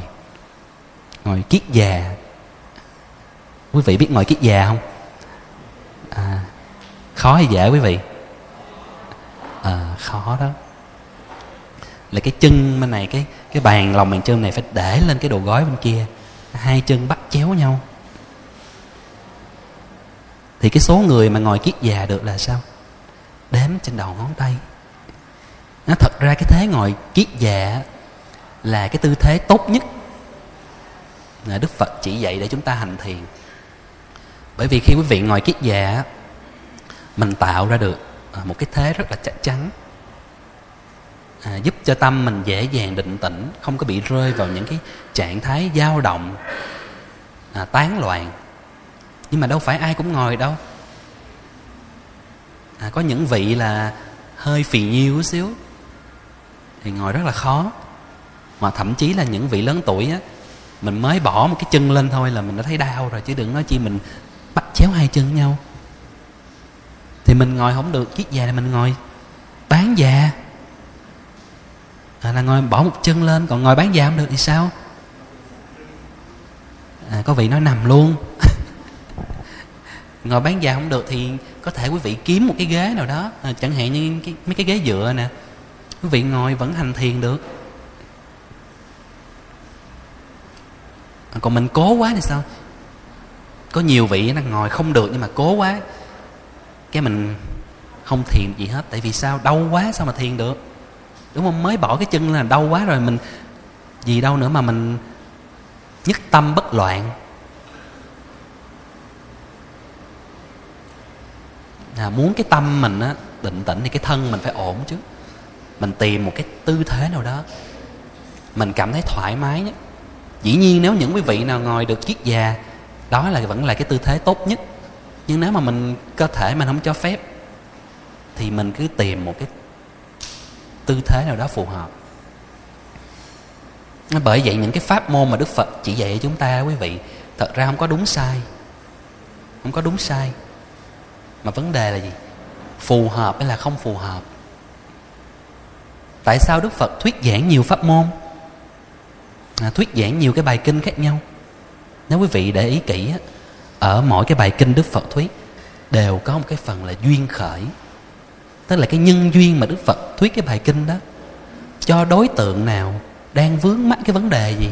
Ngồi kiết già. Quý vị biết ngồi kiết già không? À, khó hay dễ quý vị? À, khó đó. Là cái chân bên này cái cái bàn lòng bàn chân này phải để lên cái đồ gói bên kia. Hai chân bắt chéo nhau. Thì cái số người mà ngồi kiết già được là sao? Đếm trên đầu ngón tay. Nó thật ra cái thế ngồi kiết già là cái tư thế tốt nhất là đức phật chỉ dạy để chúng ta hành thiền. Bởi vì khi quý vị ngồi kiết già mình tạo ra được à, một cái thế rất là chắc chắn à, giúp cho tâm mình dễ dàng định tĩnh không có bị rơi vào những cái trạng thái dao động à, tán loạn. Nhưng mà đâu phải ai cũng ngồi đâu à, có những vị là hơi phì nhiêu chút xíu. Thì ngồi rất là khó. Mà thậm chí là những vị lớn tuổi á mình mới bỏ một cái chân lên thôi là mình đã thấy đau rồi chứ đừng nói chi mình bắt chéo hai chân nhau. Thì mình ngồi không được chiếc già là mình ngồi bán già. À, là ngồi bỏ một chân lên còn ngồi bán già không được thì sao? À, có vị nói nằm luôn. Ngồi bán già không được thì có thể quý vị kiếm một cái ghế nào đó. À, chẳng hạn như cái, mấy cái ghế dựa nè. Quý vị ngồi vẫn hành thiền được. À, còn mình cố quá thì sao? Có nhiều vị nó ngồi không được nhưng mà cố quá. Cái mình không thiền gì hết. Tại vì sao? Đau quá sao mà thiền được? Đúng không? Mới bỏ cái chân là đau quá rồi mình gì đâu nữa mà mình nhất tâm bất loạn. À, muốn cái tâm mình á định tĩnh thì cái thân mình phải ổn chứ. Mình tìm một cái tư thế nào đó. Mình cảm thấy thoải mái nhất. Dĩ nhiên nếu những quý vị nào ngồi được chiếc già đó là vẫn là cái tư thế tốt nhất. Nhưng nếu mà mình cơ thể mình không cho phép thì mình cứ tìm một cái tư thế nào đó phù hợp. Bởi vậy những cái pháp môn mà đức phật chỉ dạy cho chúng ta quý vị thật ra không có đúng sai. Không có đúng sai mà vấn đề là gì? Phù hợp hay là không phù hợp? Tại sao đức phật thuyết giảng nhiều pháp môn? À, thuyết giảng nhiều cái bài kinh khác nhau. Nếu quý vị để ý kỹ á, ở mỗi cái bài kinh đức phật thuyết đều có một cái phần là duyên khởi. Tức là cái nhân duyên mà đức phật thuyết cái bài kinh đó cho đối tượng nào đang vướng mắc cái vấn đề gì?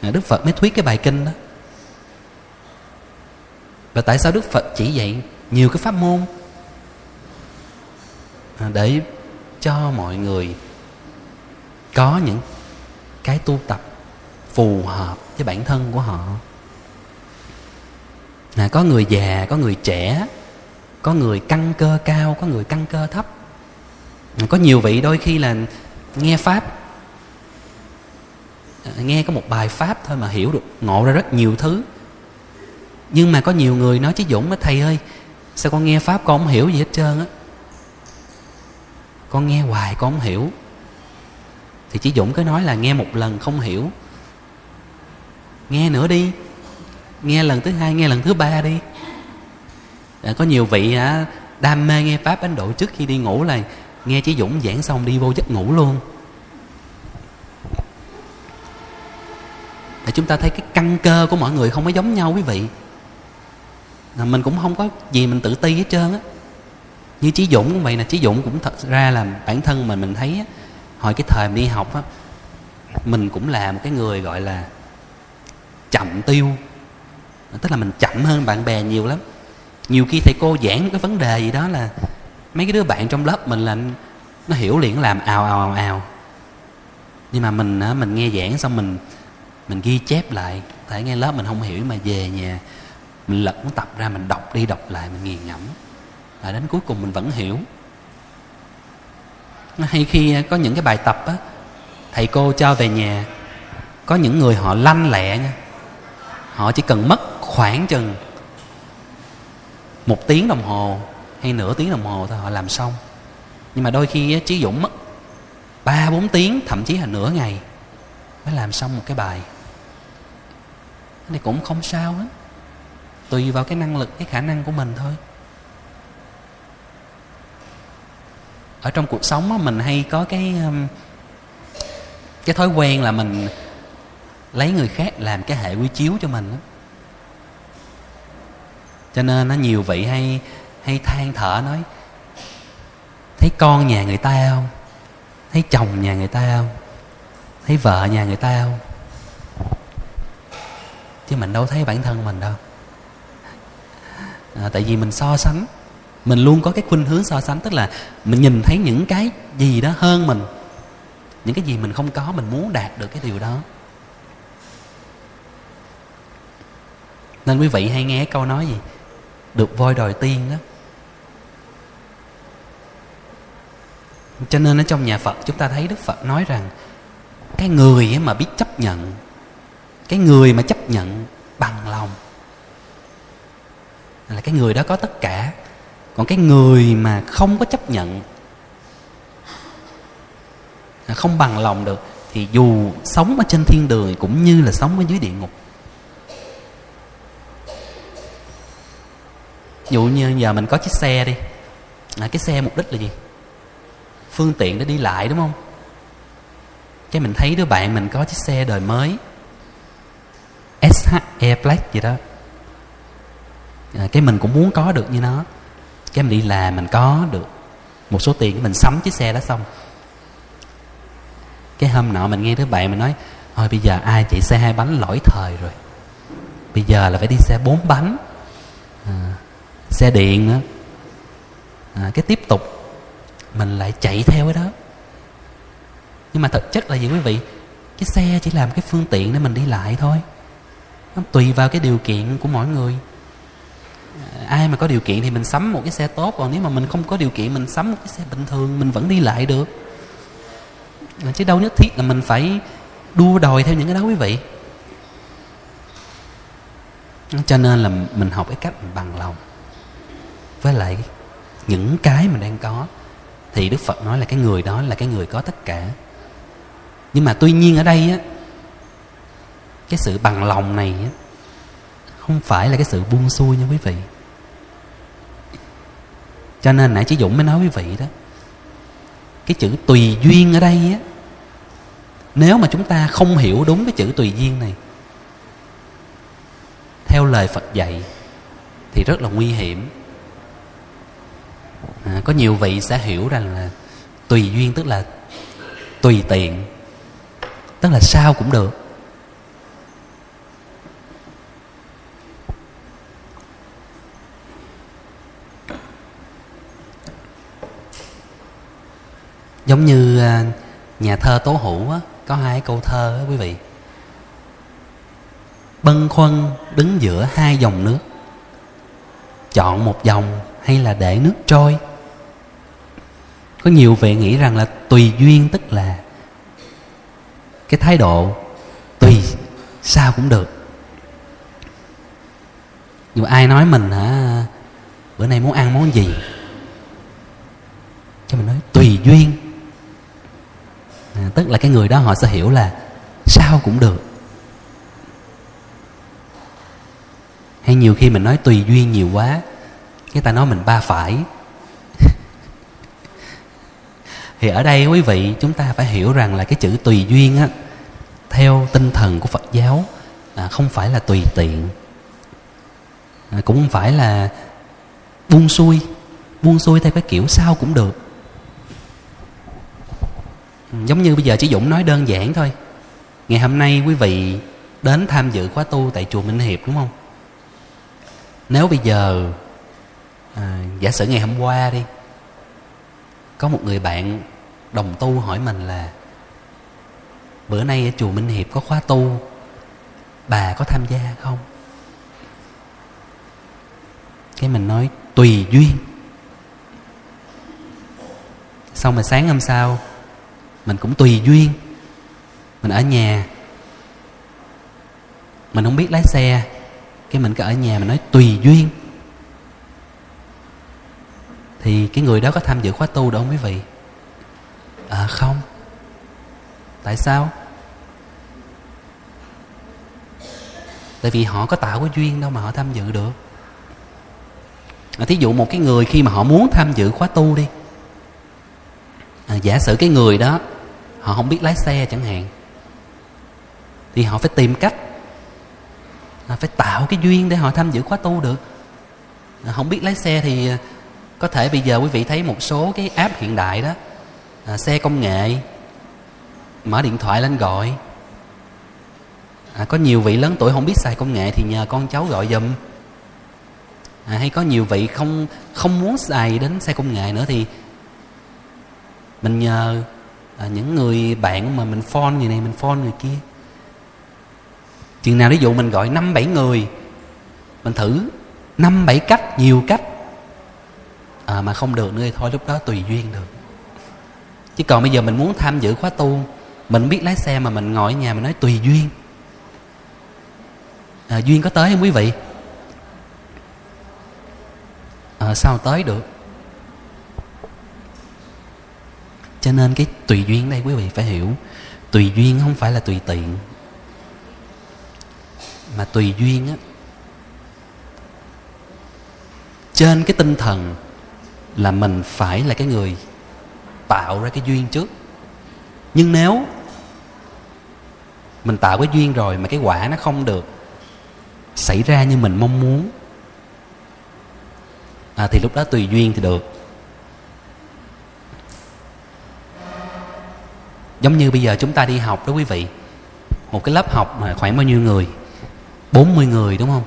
À, đức phật mới thuyết cái bài kinh đó và tại sao đức phật chỉ dạy nhiều cái pháp môn? À, để cho mọi người có những cái tu tập phù hợp với bản thân của họ. À, có người già có người trẻ có người căn cơ cao có người căn cơ thấp. À, có nhiều vị đôi khi là nghe pháp à, nghe có một bài pháp thôi mà hiểu được ngộ ra rất nhiều thứ nhưng mà có nhiều người nói chứ dũng á thầy ơi sao con nghe pháp con không hiểu gì hết trơn á? Con nghe hoài con không hiểu. Thì chỉ dũng cứ nói là nghe một lần không hiểu. Nghe nữa đi nghe lần thứ hai nghe lần thứ ba đi. À, có nhiều vị à, đam mê nghe pháp ấn độ trước khi đi ngủ là nghe chỉ dũng giảng xong đi vô giấc ngủ luôn. Để chúng ta thấy cái căn cơ của mọi người không có giống nhau quý vị là mình cũng không có gì mình tự ti hết trơn á. Như chí dũng cũng vậy nè chí dũng cũng thật ra là bản thân mình mình thấy á, hồi cái thời mình đi học á mình cũng là một cái người gọi là chậm tiêu. Tức là mình chậm hơn bạn bè nhiều lắm. Nhiều khi thầy cô giảng cái vấn đề gì đó là mấy cái đứa bạn trong lớp mình là nó hiểu liền làm ào ào ào ào. Nhưng mà mình á mình nghe giảng xong mình mình ghi chép lại. Tại nghe lớp mình không hiểu mà về nhà mình lật cuốn tập ra, mình đọc đi, đọc lại, mình nghiền ngẫm. Và đến cuối cùng mình vẫn hiểu. Hay khi à, có những cái bài tập á, thầy cô cho về nhà, có những người họ lanh lẹ nha. Họ chỉ cần mất khoảng chừng một tiếng đồng hồ hay nửa tiếng đồng hồ thôi, họ làm xong. Nhưng mà đôi khi trí dũng mất ba, bốn tiếng, thậm chí là nửa ngày mới làm xong một cái bài. Cái này cũng không sao hết tùy vào cái năng lực cái khả năng của mình thôi. Ở trong cuộc sống á, mình hay có cái um, cái thói quen là mình lấy người khác làm cái hệ quy chiếu cho mình đó. cho nên nó nhiều vị hay hay than thở nói thấy con nhà người ta không? Thấy chồng nhà người ta không? Thấy vợ nhà người ta không? Chứ mình đâu thấy bản thân mình đâu à, tại vì mình so sánh. Mình luôn có cái khuynh hướng so sánh tức là mình nhìn thấy những cái gì đó hơn mình. Những cái gì mình không có mình muốn đạt được cái điều đó. Nên quý vị hay nghe câu nói gì? Được voi đòi tiên đó. Cho nên ở trong nhà phật chúng ta thấy đức phật nói rằng cái người mà biết chấp nhận cái người mà chấp nhận bằng lòng là cái người đó có tất cả. Còn cái người mà không có chấp nhận không bằng lòng được thì dù sống ở trên thiên đường cũng như là sống ở dưới địa ngục. Dụ như giờ mình có chiếc xe đi. À, cái xe mục đích là gì? Phương tiện để đi lại đúng không? Cái mình thấy đứa bạn mình có chiếc xe đời mới SHE Black gì đó à, cái mình cũng muốn có được như nó. Cái mình đi làm mình có được một số tiền mình sắm chiếc xe đó xong. Cái hôm nọ mình nghe đứa bạn mình nói thôi bây giờ ai chạy xe hai bánh lỗi thời rồi. Bây giờ là phải đi xe bốn bánh. À, xe điện nữa à, cái tiếp tục mình lại chạy theo cái đó. Nhưng mà thực chất là gì quý vị? Cái xe chỉ làm cái phương tiện để mình đi lại thôi. Nó tùy vào cái điều kiện của mỗi người ai mà có điều kiện thì mình sắm một cái xe tốt, còn nếu mà mình không có điều kiện mình sắm một cái xe bình thường, mình vẫn đi lại được. Chứ đâu nhất thiết là mình phải đua đòi theo những cái đó quý vị. Cho nên là mình học cái cách mình bằng lòng. Với lại những cái mình đang có, thì đức phật nói là cái người đó là cái người có tất cả. Nhưng mà tuy nhiên ở đây á, cái sự bằng lòng này á không phải là cái sự buông xuôi nha quý vị. Cho nên nãy chị dũng mới nói quý vị đó cái chữ tùy duyên ở đây á nếu mà chúng ta không hiểu đúng cái chữ tùy duyên này theo lời phật dạy thì rất là nguy hiểm. À, có nhiều vị sẽ hiểu rằng là tùy duyên tức là tùy tiện tức là sao cũng được. Giống như à, nhà thơ tố hữu á, có hai câu thơ á, quý vị. Bâng khuâng đứng giữa hai dòng nước. Chọn một dòng hay là để nước trôi? Có nhiều vị nghĩ rằng là tùy duyên tức là cái thái độ tùy sao cũng được. Nhưng ai nói mình hả bữa nay muốn ăn món gì? Cho mình nói tùy duyên tức là cái người đó họ sẽ hiểu là sao cũng được. Hay nhiều khi mình nói tùy duyên nhiều quá cái ta nói mình ba phải. Thì ở đây quý vị chúng ta phải hiểu rằng là cái chữ tùy duyên á theo tinh thần của phật giáo à, không phải là tùy tiện. À, cũng không phải là buông xuôi buông xuôi theo cái kiểu sao cũng được giống như bây giờ chỉ dũng nói đơn giản thôi. Ngày hôm nay quý vị đến tham dự khóa tu tại chùa minh hiệp đúng không? Nếu bây giờ à, giả sử ngày hôm qua đi có một người bạn đồng tu hỏi mình là bữa nay ở chùa minh hiệp có khóa tu bà có tham gia không? Cái mình nói tùy duyên. Xong rồi sáng hôm sau mình cũng tùy duyên. Mình ở nhà. Mình không biết lái xe. Cái mình cứ ở nhà mình nói tùy duyên. Thì cái người đó có tham dự khóa tu đâu quý vị? À không. Tại sao? Tại vì họ có tạo cái duyên đâu mà họ tham dự được. À, thí dụ một cái người khi mà họ muốn tham dự khóa tu đi. À, giả sử cái người đó họ không biết lái xe chẳng hạn. Thì họ phải tìm cách. Là phải tạo cái duyên để họ tham dự khóa tu được. Không biết lái xe thì à, có thể bây giờ quý vị thấy một số cái app hiện đại đó. À, xe công nghệ. Mở điện thoại lên gọi. À, có nhiều vị lớn tuổi không biết xài công nghệ thì nhờ con cháu gọi giùm. À, hay có nhiều vị không không muốn xài đến xe công nghệ nữa thì mình nhờ à, những người bạn mà mình phone người này mình phone người kia. Chừng nào ví dụ mình gọi năm bảy người mình thử năm bảy cách nhiều cách. À, mà không được nữa thì thôi lúc đó tùy duyên được. Chứ còn bây giờ mình muốn tham dự khóa tu mình biết lái xe mà mình ngồi ở nhà mình nói tùy duyên. À, duyên có tới không quý vị? À, sao tới được? Cho nên cái tùy duyên đây quý vị phải hiểu. Tùy duyên không phải là tùy tiện. Mà tùy duyên á trên cái tinh thần là mình phải là cái người tạo ra cái duyên trước. Nhưng nếu mình tạo cái duyên rồi mà cái quả nó không được xảy ra như mình mong muốn à, thì lúc đó tùy duyên thì được. Giống như bây giờ chúng ta đi học đó quý vị. Một cái lớp học mà khoảng bao nhiêu người? 40 người đúng không?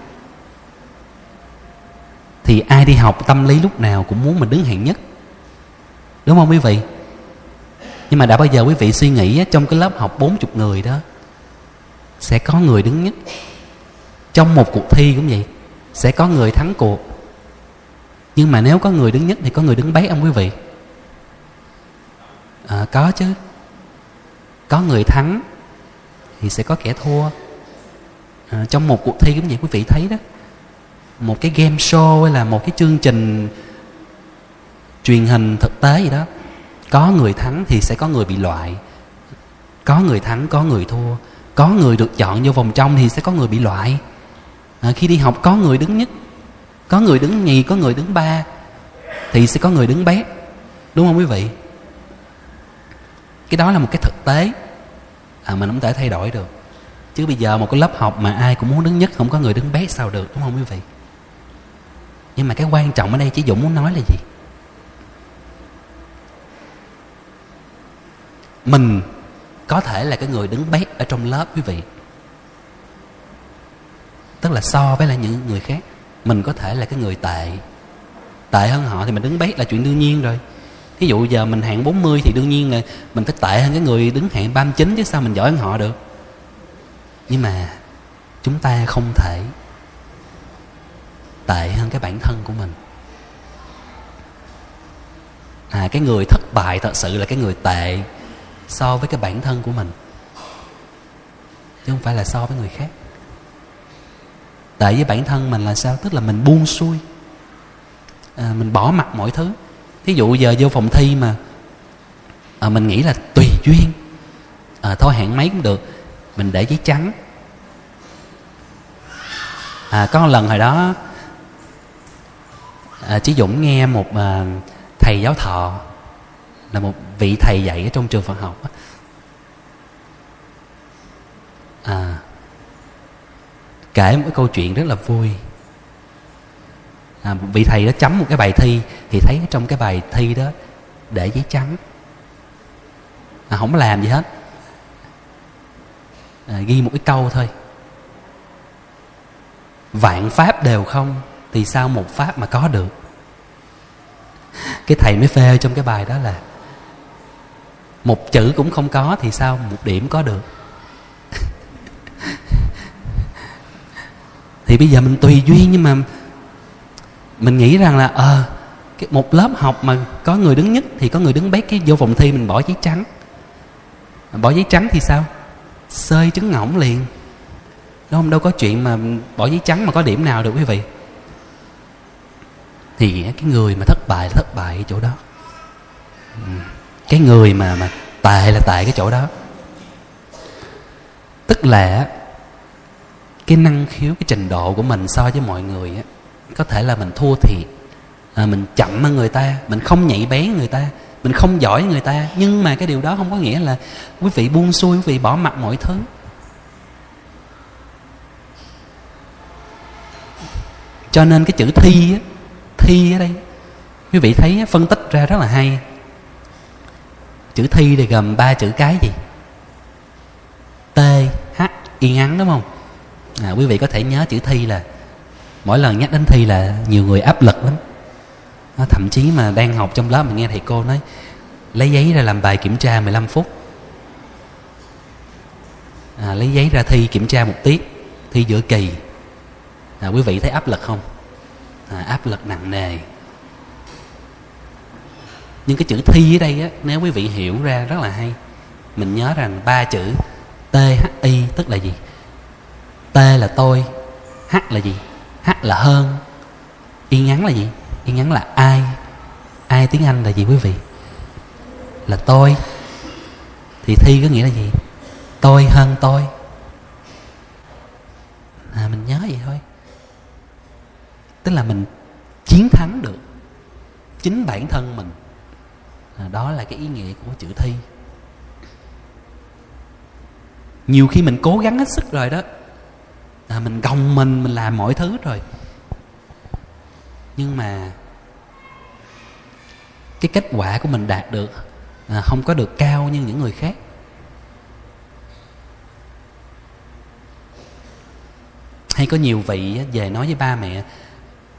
Thì ai đi học tâm lý lúc nào cũng muốn mình đứng hạng nhất. Đúng không quý vị? Nhưng mà đã bao giờ quý vị suy nghĩ trong cái lớp học 40 người đó sẽ có người đứng nhất? Trong một cuộc thi cũng vậy sẽ có người thắng cuộc. Nhưng mà nếu có người đứng nhất thì có người đứng bấy ông quý vị? À, có chứ có người thắng thì sẽ có kẻ thua à, trong một cuộc thi cũng vậy quý vị thấy đó một cái game show hay là một cái chương trình truyền hình thực tế gì đó có người thắng thì sẽ có người bị loại có người thắng có người thua có người được chọn vô vòng trong thì sẽ có người bị loại à, khi đi học có người đứng nhất có người đứng nhì có người đứng ba thì sẽ có người đứng bét đúng không quý vị cái đó là một cái thực tế. À, mình không thể thay đổi được. Chứ bây giờ một cái lớp học mà ai cũng muốn đứng nhất không có người đứng bé sao được đúng không quý vị? Nhưng mà cái quan trọng ở đây chỉ dũng muốn nói là gì? Mình có thể là cái người đứng bét ở trong lớp quý vị. Tức là so với lại những người khác. Mình có thể là cái người tệ. Tệ hơn họ thì mình đứng bét là chuyện đương nhiên rồi ví dụ giờ mình hạng 40 thì đương nhiên là mình phải tệ hơn cái người đứng hạng 39 chứ sao mình giỏi hơn họ được. Nhưng mà chúng ta không thể tệ hơn cái bản thân của mình. À cái người thất bại thật sự là cái người tệ so với cái bản thân của mình chứ không phải là so với người khác. Tệ với bản thân mình là sao? Tức là mình buông xuôi. À, mình bỏ mặt mọi thứ thí dụ giờ vô phòng thi mà à, mình nghĩ là tùy duyên. À, thôi hẹn mấy cũng được mình để giấy trắng. À, có một lần hồi đó à, chí dũng nghe một à, thầy giáo thọ là một vị thầy dạy ở trong trường Phật học à, kể một cái câu chuyện rất là vui. À, vị thầy đó chấm một cái bài thi thì thấy trong cái bài thi đó để giấy trắng. À, không làm gì hết. À, ghi một cái câu thôi. Vạn pháp đều không thì sao một pháp mà có được? Cái thầy mới phê trong cái bài đó là một chữ cũng không có thì sao một điểm có được? Thì bây giờ mình tùy duyên nhưng mà mình nghĩ rằng là ờ à, một lớp học mà có người đứng nhất thì có người đứng bét cái vô phòng thi mình bỏ giấy trắng. Bỏ giấy trắng thì sao? Sơi trứng ngỗng liền. Đúng không đâu có chuyện mà bỏ giấy trắng mà có điểm nào được quý vị. Thì cái người mà thất bại là thất bại ở chỗ đó. Ừ. Cái người mà mà tệ là tệ cái chỗ đó. Tức là cái năng khiếu, cái trình độ của mình so với mọi người á, có thể là mình thua thiệt à, mình chậm hơn người ta mình không nhạy bén người ta mình không giỏi người ta. Nhưng mà cái điều đó không có nghĩa là quý vị buông xuôi quý vị bỏ mặt mọi thứ. Cho nên cái chữ thi á thi ở đây quý vị thấy phân tích ra rất là hay. Chữ thi thì gồm ba chữ cái gì? T h yên ngắn đúng không? À, quý vị có thể nhớ chữ thi là mỗi lần nhắc đến thi là nhiều người áp lực lắm nó thậm chí mà đang học trong lớp mình nghe thầy cô nói lấy giấy ra làm bài kiểm tra 15 phút. À, lấy giấy ra thi kiểm tra một tiết thi giữa kỳ. À, quý vị thấy áp lực không? À, áp lực nặng nề. Nhưng cái chữ thi ở đây á nếu quý vị hiểu ra rất là hay. Mình nhớ rằng ba chữ t h i tức là gì? T là tôi h là gì? H là hơn y ngắn là gì? Y ngắn là ai? Ai tiếng anh là gì quý vị? Là tôi. Thì thi có nghĩa là gì? Tôi hơn tôi. À mình nhớ vậy thôi. Tức là mình chiến thắng được chính bản thân mình. À, đó là cái ý nghĩa của chữ thi. Nhiều khi mình cố gắng hết sức rồi đó. À, mình gồng mình mình làm mọi thứ rồi nhưng mà cái kết quả của mình đạt được à, không có được cao như những người khác. Hay có nhiều vị về nói với ba mẹ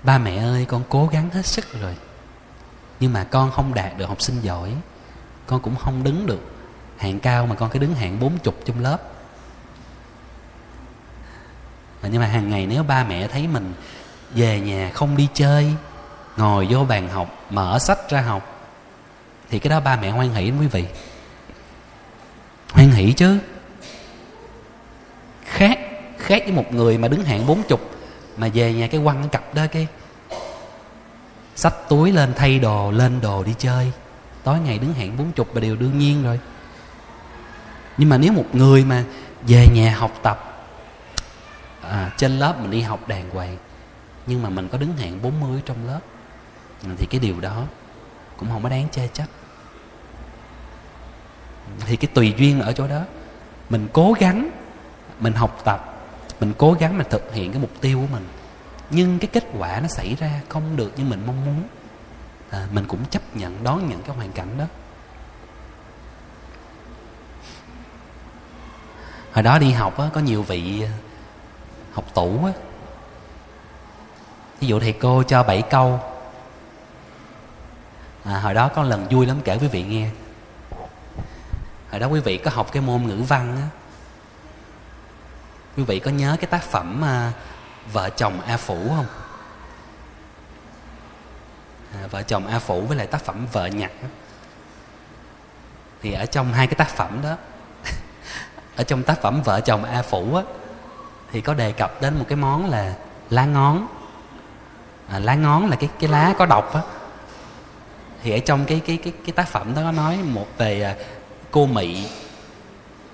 ba mẹ ơi con cố gắng hết sức rồi nhưng mà con không đạt được học sinh giỏi con cũng không đứng được hạng cao mà con cứ đứng hạng bốn chục trong lớp. Nhưng mà hàng ngày nếu ba mẹ thấy mình về nhà không đi chơi. Ngồi vô bàn học mở sách ra học. Thì cái đó ba mẹ hoan hỷ quý vị. Hoan hỷ chứ. Khác khác với một người mà đứng hạng bốn chục mà về nhà cái quăng cặp đó cái sách túi lên thay đồ lên đồ đi chơi. Tối ngày đứng hạng bốn chục là điều đương nhiên rồi. Nhưng mà nếu một người mà về nhà học tập à, trên lớp mình đi học đàng hoàng nhưng mà mình có đứng hạng 40 trong lớp. Thì cái điều đó cũng không có đáng chê trách thì cái tùy duyên ở chỗ đó mình cố gắng mình học tập mình cố gắng mình thực hiện cái mục tiêu của mình. Nhưng cái kết quả nó xảy ra không được như mình mong muốn. À, mình cũng chấp nhận đón nhận cái hoàn cảnh đó. Hồi đó đi học á, có nhiều vị học tủ á ví dụ thầy cô cho 7 câu. À, hồi đó có lần vui lắm kể quý vị nghe. Hồi đó quý vị có học cái môn ngữ văn á. Quý vị có nhớ cái tác phẩm à, vợ chồng a phủ không? À, vợ chồng a phủ với lại tác phẩm vợ nhặt thì ở trong hai cái tác phẩm đó ở trong tác phẩm vợ chồng a phủ á thì có đề cập đến một cái món là lá ngón à, lá ngón là cái cái lá có độc á. Thì ở trong cái cái cái cái tác phẩm đó có nói một về à, cô mị.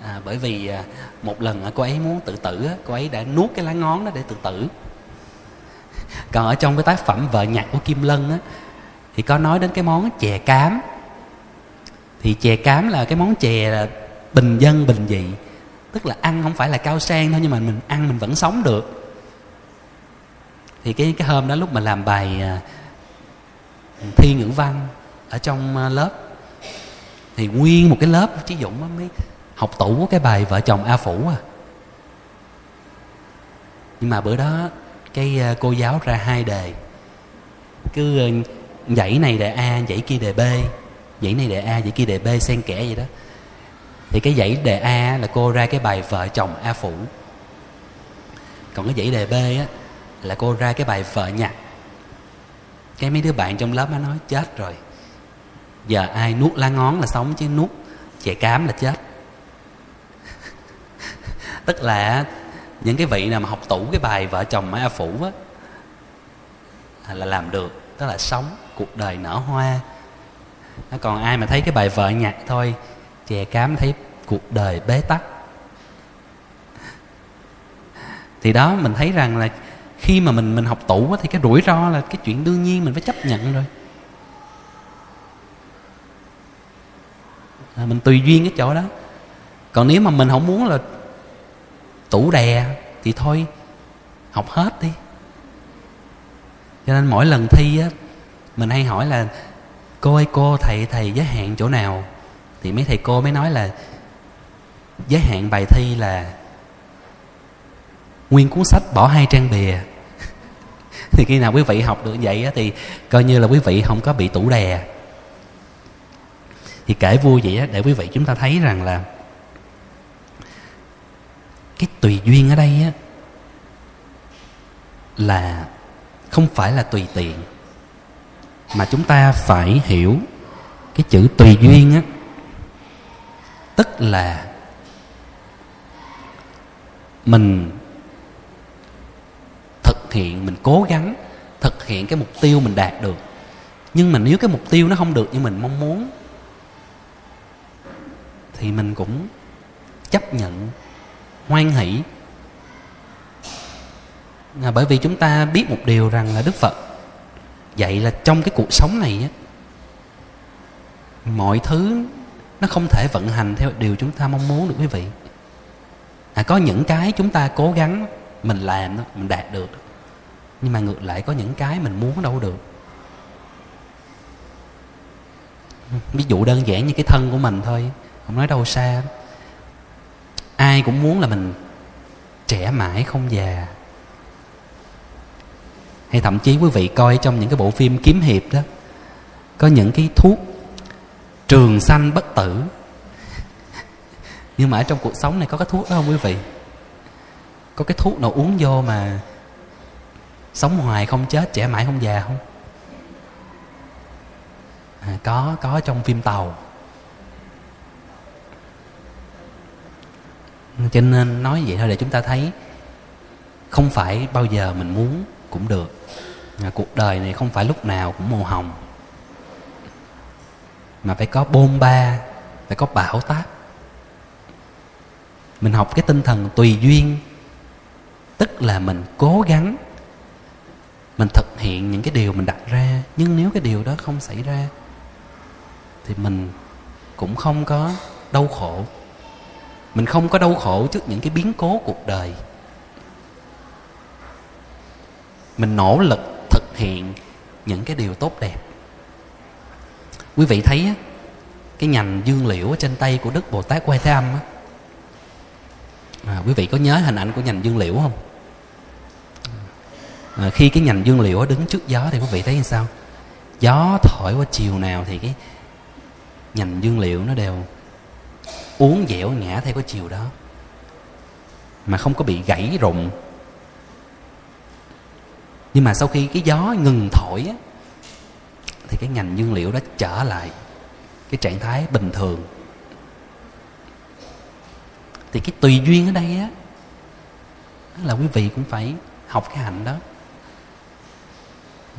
À, bởi vì à, một lần à, cô ấy muốn tự tử á, cô ấy đã nuốt cái lá ngón đó để tự tử. Còn ở trong cái tác phẩm vợ nhặt của kim lân á thì có nói đến cái món chè cám. Thì chè cám là cái món chè là bình dân bình dị. Tức là ăn không phải là cao sang thôi nhưng mà mình ăn mình vẫn sống được thì cái cái hôm đó lúc mà làm bài à, thi ngữ văn ở trong à, lớp, thì nguyên một cái lớp chí dũng mới học tủ cái bài vợ chồng a phủ à. Nhưng mà bữa đó cái à, cô giáo ra hai đề. Cứ dãy này đề a dãy kia đề b dãy này đề a dãy kia đề b, xen kẽ vậy đó. Thì cái dãy đề a là cô ra cái bài vợ chồng a phủ. Còn cái dãy đề b á là cô ra cái bài vợ nhạc, cái mấy đứa bạn trong lớp nó nói chết rồi. Giờ ai nuốt lá ngón là sống chứ nuốt. Chè cám là chết. Tức là những cái vị nào mà học tủ cái bài vợ chồng a phủ á là làm được. Tức là sống cuộc đời nở hoa. Nó còn ai mà thấy cái bài vợ nhạc thôi chè cám thấy cuộc đời bế tắc. Thì đó mình thấy rằng là khi mà mình mình học tủ á, thì cái rủi ro là cái chuyện đương nhiên mình phải chấp nhận rồi. À, mình tùy duyên cái chỗ đó. Còn nếu mà mình không muốn là tủ đè thì thôi học hết đi. Cho nên mỗi lần thi á mình hay hỏi là cô ơi cô thầy thầy giới hạn chỗ nào? Thì mấy thầy cô mới nói là giới hạn bài thi là nguyên cuốn sách bỏ hai trang bìa. Thì khi nào quý vị học được vậy á, thì coi như là quý vị không có bị tủ đè. Thì kể vui vậy á, để quý vị chúng ta thấy rằng là cái tùy duyên ở đây á là không phải là tùy tiện mà chúng ta phải hiểu cái chữ tùy duyên á. Tức là mình thực hiện mình cố gắng thực hiện cái mục tiêu mình đạt được. Nhưng mà nếu cái mục tiêu nó không được như mình mong muốn thì mình cũng chấp nhận hoan hỷ. Là bởi vì chúng ta biết một điều rằng là đức phật dạy là trong cái cuộc sống này á mọi thứ nó không thể vận hành theo điều chúng ta mong muốn được quý vị. À, có những cái chúng ta cố gắng mình làm đó, mình đạt được nhưng mà ngược lại có những cái mình muốn đâu được. Ví dụ đơn giản như cái thân của mình thôi, không nói đâu xa. Ai cũng muốn là mình trẻ mãi không già. Hay thậm chí quý vị coi trong những cái bộ phim kiếm hiệp đó, có những cái thuốc trường sanh bất tử. Nhưng mà ở trong cuộc sống này có cái thuốc đó không quý vị? Có cái thuốc nào uống vô mà sống hoài không chết trẻ mãi không già không? À, có có trong phim tàu. Cho nên nói vậy thôi để chúng ta thấy không phải bao giờ mình muốn cũng được. À, cuộc đời này không phải lúc nào cũng màu hồng. Mà phải có bôn ba phải có bão táp. Mình học cái tinh thần tùy duyên tức là mình cố gắng mình thực hiện những cái điều mình đặt ra nhưng nếu cái điều đó không xảy ra thì mình cũng không có đau khổ. Mình không có đau khổ trước những cái biến cố cuộc đời. Mình nỗ lực thực hiện những cái điều tốt đẹp. Quý vị thấy á, cái nhành dương liễu ở trên tay của đức bồ tát quay thế âm á. À, quý vị có nhớ hình ảnh của nhành dương liễu không? À, khi cái nhành dương liễu đứng trước gió thì quý vị thấy như sao? Gió thổi qua chiều nào thì cái nhành dương liễu nó đều uốn dẻo ngã theo cái chiều đó. Mà không có bị gãy rụng. Nhưng mà sau khi cái gió ngừng thổi á, thì cái nhành dương liễu đó trở lại cái trạng thái bình thường. Thì cái tùy duyên ở đây á là quý vị cũng phải học cái hạnh đó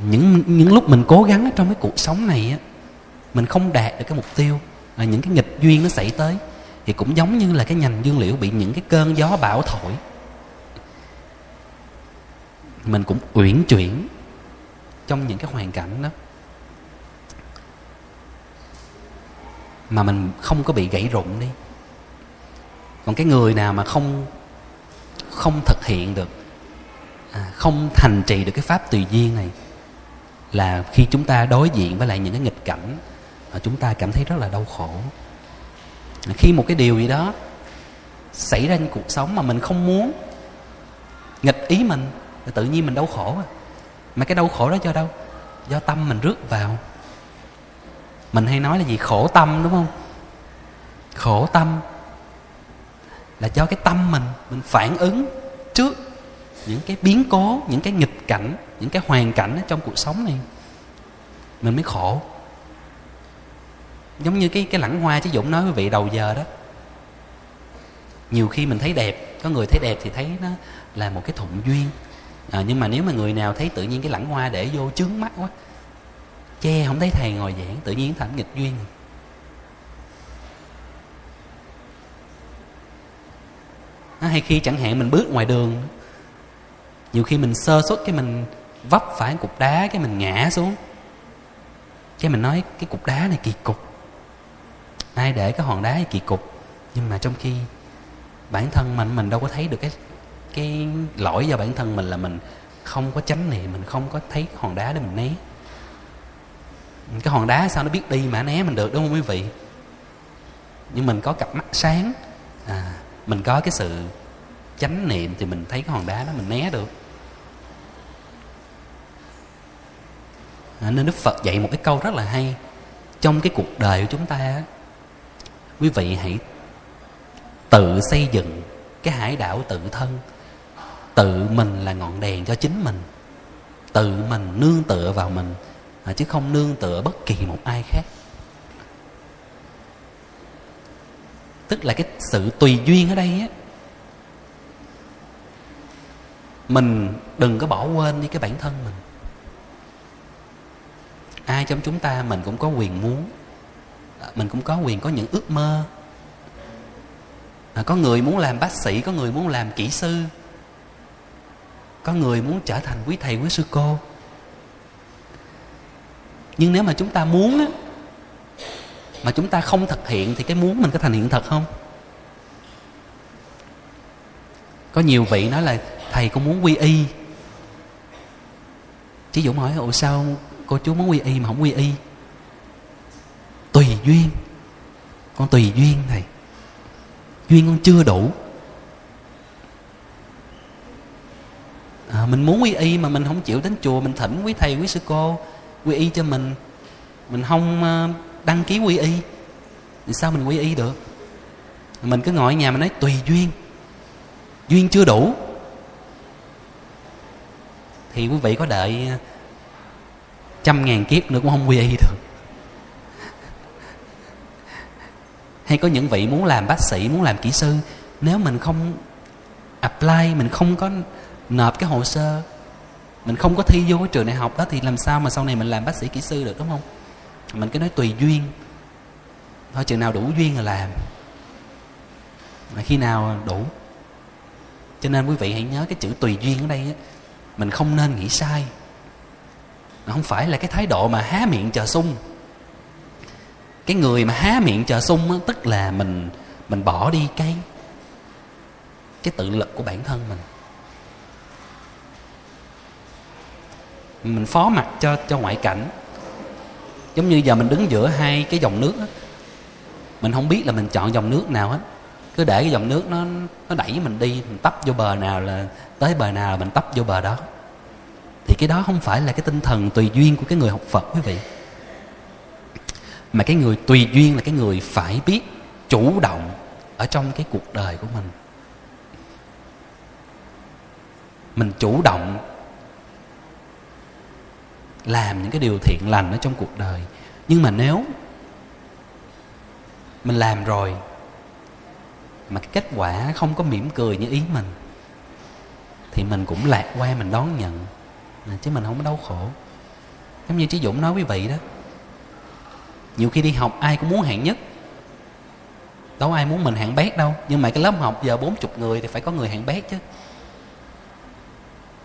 những những lúc mình cố gắng trong cái cuộc sống này á mình không đạt được cái mục tiêu là những cái nghịch duyên nó xảy tới thì cũng giống như là cái nhành dương liễu bị những cái cơn gió bão thổi. Mình cũng uyển chuyển trong những cái hoàn cảnh đó mà mình không có bị gãy rụng đi. Còn cái người nào mà không không thực hiện được à, không thành trì được cái pháp tùy duyên này là khi chúng ta đối diện với lại những cái nghịch cảnh mà chúng ta cảm thấy rất là đau khổ. Khi một cái điều gì đó xảy ra trong cuộc sống mà mình không muốn, nghịch ý mình thì tự nhiên mình đau khổ à. mà cái đau khổ đó do đâu? Do tâm mình rước vào. Mình hay nói là gì? Khổ tâm, đúng không? Khổ tâm là do cái tâm mình mình phản ứng trước những cái biến cố, những cái nghịch cảnh những cái hoàn cảnh ở trong cuộc sống này mình mới khổ. Giống như cái cái lẵng hoa chứ dũng nói với vị đầu giờ đó nhiều khi mình thấy đẹp có người thấy đẹp thì thấy nó là một cái thuận duyên. À, nhưng mà nếu mà người nào thấy tự nhiên cái lẵng hoa để vô chướng mắt quá che không thấy thầy ngồi giảng tự nhiên thành nghịch duyên. À, hay khi chẳng hạn mình bước ngoài đường nhiều khi mình sơ suất cái mình vấp phải cục đá cái mình ngã xuống. Cái mình nói cái cục đá này kỳ cục. Ai để cái hòn đá này kỳ cục? Nhưng mà trong khi bản thân mình mình đâu có thấy được cái cái lỗi do bản thân mình là mình không có chánh niệm mình không có thấy hòn đá để mình né. Cái hòn đá sao nó biết đi mà né mình được đúng không quý vị? Nhưng mình có cặp mắt sáng à, mình có cái sự chánh niệm thì mình thấy cái hòn đá đó mình né được. À, nên đức phật dạy một cái câu rất là hay trong cái cuộc đời của chúng ta quý vị hãy tự xây dựng cái hải đảo tự thân. Tự mình là ngọn đèn cho chính mình. Tự mình nương tựa vào mình à, chứ không nương tựa bất kỳ một ai khác. Tức là cái sự tùy duyên ở đây á. Mình đừng có bỏ quên đi cái bản thân mình ai trong chúng ta mình cũng có quyền muốn mình cũng có quyền có những ước mơ. À, có người muốn làm bác sĩ có người muốn làm kỹ sư có người muốn trở thành quý thầy quý sư cô. Nhưng nếu mà chúng ta muốn á mà chúng ta không thực hiện thì cái muốn mình có thành hiện thật không? Có nhiều vị nói là thầy cũng muốn quy y. Chí dũng hỏi ủa sao cô chú muốn quy y mà không quy y. Tùy duyên. Con tùy duyên thầy duyên con chưa đủ. À, mình muốn quy y mà mình không chịu đến chùa mình thỉnh quý thầy quý sư cô quy y cho mình. Mình không à, đăng ký quy y. Thì sao mình quy y được? Mình cứ ngồi ở nhà mình nói tùy duyên. Duyên chưa đủ. Thì quý vị có đợi à, trăm ngàn kiếp nữa cũng không quy y được. Hay có những vị muốn làm bác sĩ, muốn làm kỹ sư, nếu mình không apply, mình không có nộp cái hồ sơ, mình không có thi vô cái trường đại học đó thì làm sao mà sau này mình làm bác sĩ kỹ sư được, đúng không? Mình cứ nói tùy duyên. Thôi, chừng nào đủ duyên là làm. Mà khi nào đủ. Cho nên quý vị hãy nhớ cái chữ tùy duyên ở đây á, mình không nên nghĩ sai không phải là cái thái độ mà há miệng chờ sung. Cái người mà há miệng chờ sung á, tức là mình mình bỏ đi cái cái tự lực của bản thân mình. Mình phó mặc cho cho ngoại cảnh. Giống như giờ mình đứng giữa hai cái dòng nước đó. mình không biết là mình chọn dòng nước nào hết. Cứ để cái dòng nước nó nó đẩy mình đi, mình tấp vô bờ nào là, tới bờ nào là mình tấp vô bờ đó thì cái đó không phải là cái tinh thần tùy duyên của cái người học phật, quý vị. Mà cái người tùy duyên là cái người phải biết, chủ động ở trong cái cuộc đời của mình. Mình chủ động làm những cái điều thiện lành ở trong cuộc đời. Nhưng mà nếu mình làm rồi, mà cái kết quả không có mỉm cười như ý mình, thì mình cũng lạc quan, mình đón nhận. À, chứ mình không có đau khổ. Giống như chí dũng nói quý vị đó. Nhiều khi đi học ai cũng muốn hạng nhất. Đâu ai muốn mình hạng bét đâu. Nhưng mà cái lớp học giờ bốn chục người thì phải có người hạng bét chứ.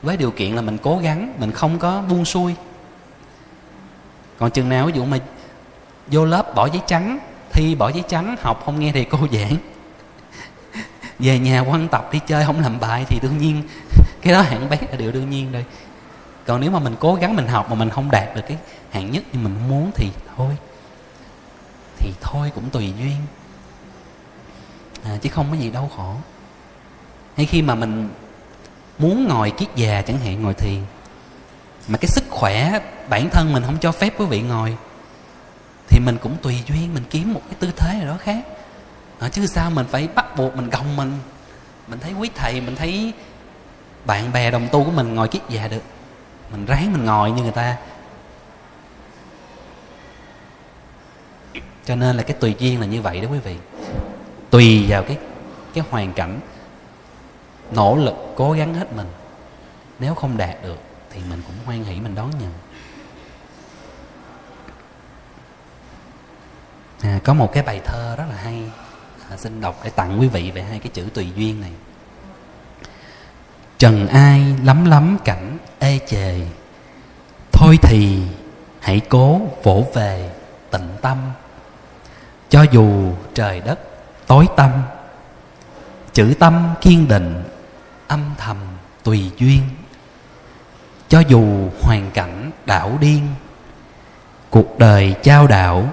Với điều kiện là mình cố gắng, mình không có buông xuôi. Còn chừng nào ví dụ mà vô lớp bỏ giấy trắng, thi bỏ giấy trắng, học không nghe thầy cô giảng. Về nhà quan tập đi chơi không làm bài thì đương nhiên cái đó hạng bét là điều đương nhiên rồi còn nếu mà mình cố gắng mình học mà mình không đạt được cái hạng nhất như mình muốn thì thôi. Thì thôi cũng tùy duyên. À, chứ không có gì đau khổ. Hay khi mà mình muốn ngồi kiết già chẳng hạn ngồi thiền mà cái sức khỏe bản thân mình không cho phép quý vị ngồi thì mình cũng tùy duyên mình kiếm một cái tư thế nào đó khác. À, chứ sao mình phải bắt buộc mình gồng mình. Mình thấy quý thầy mình thấy bạn bè đồng tu của mình ngồi kiết già được mình ráng mình ngồi như người ta. Cho nên là cái tùy duyên là như vậy đó quý vị. Tùy vào cái cái hoàn cảnh nỗ lực cố gắng hết mình. Nếu không đạt được thì mình cũng hoan hỷ mình đón nhận. À, có một cái bài thơ rất là hay à, xin đọc để tặng quý vị về hai cái chữ tùy duyên này trần ai lắm lắm cảnh ê chề. Thôi thì hãy cố vỗ về tịnh tâm. Cho dù trời đất tối tâm chữ tâm kiên định, âm thầm tùy duyên. Cho dù hoàn cảnh đảo điên, cuộc đời trao đảo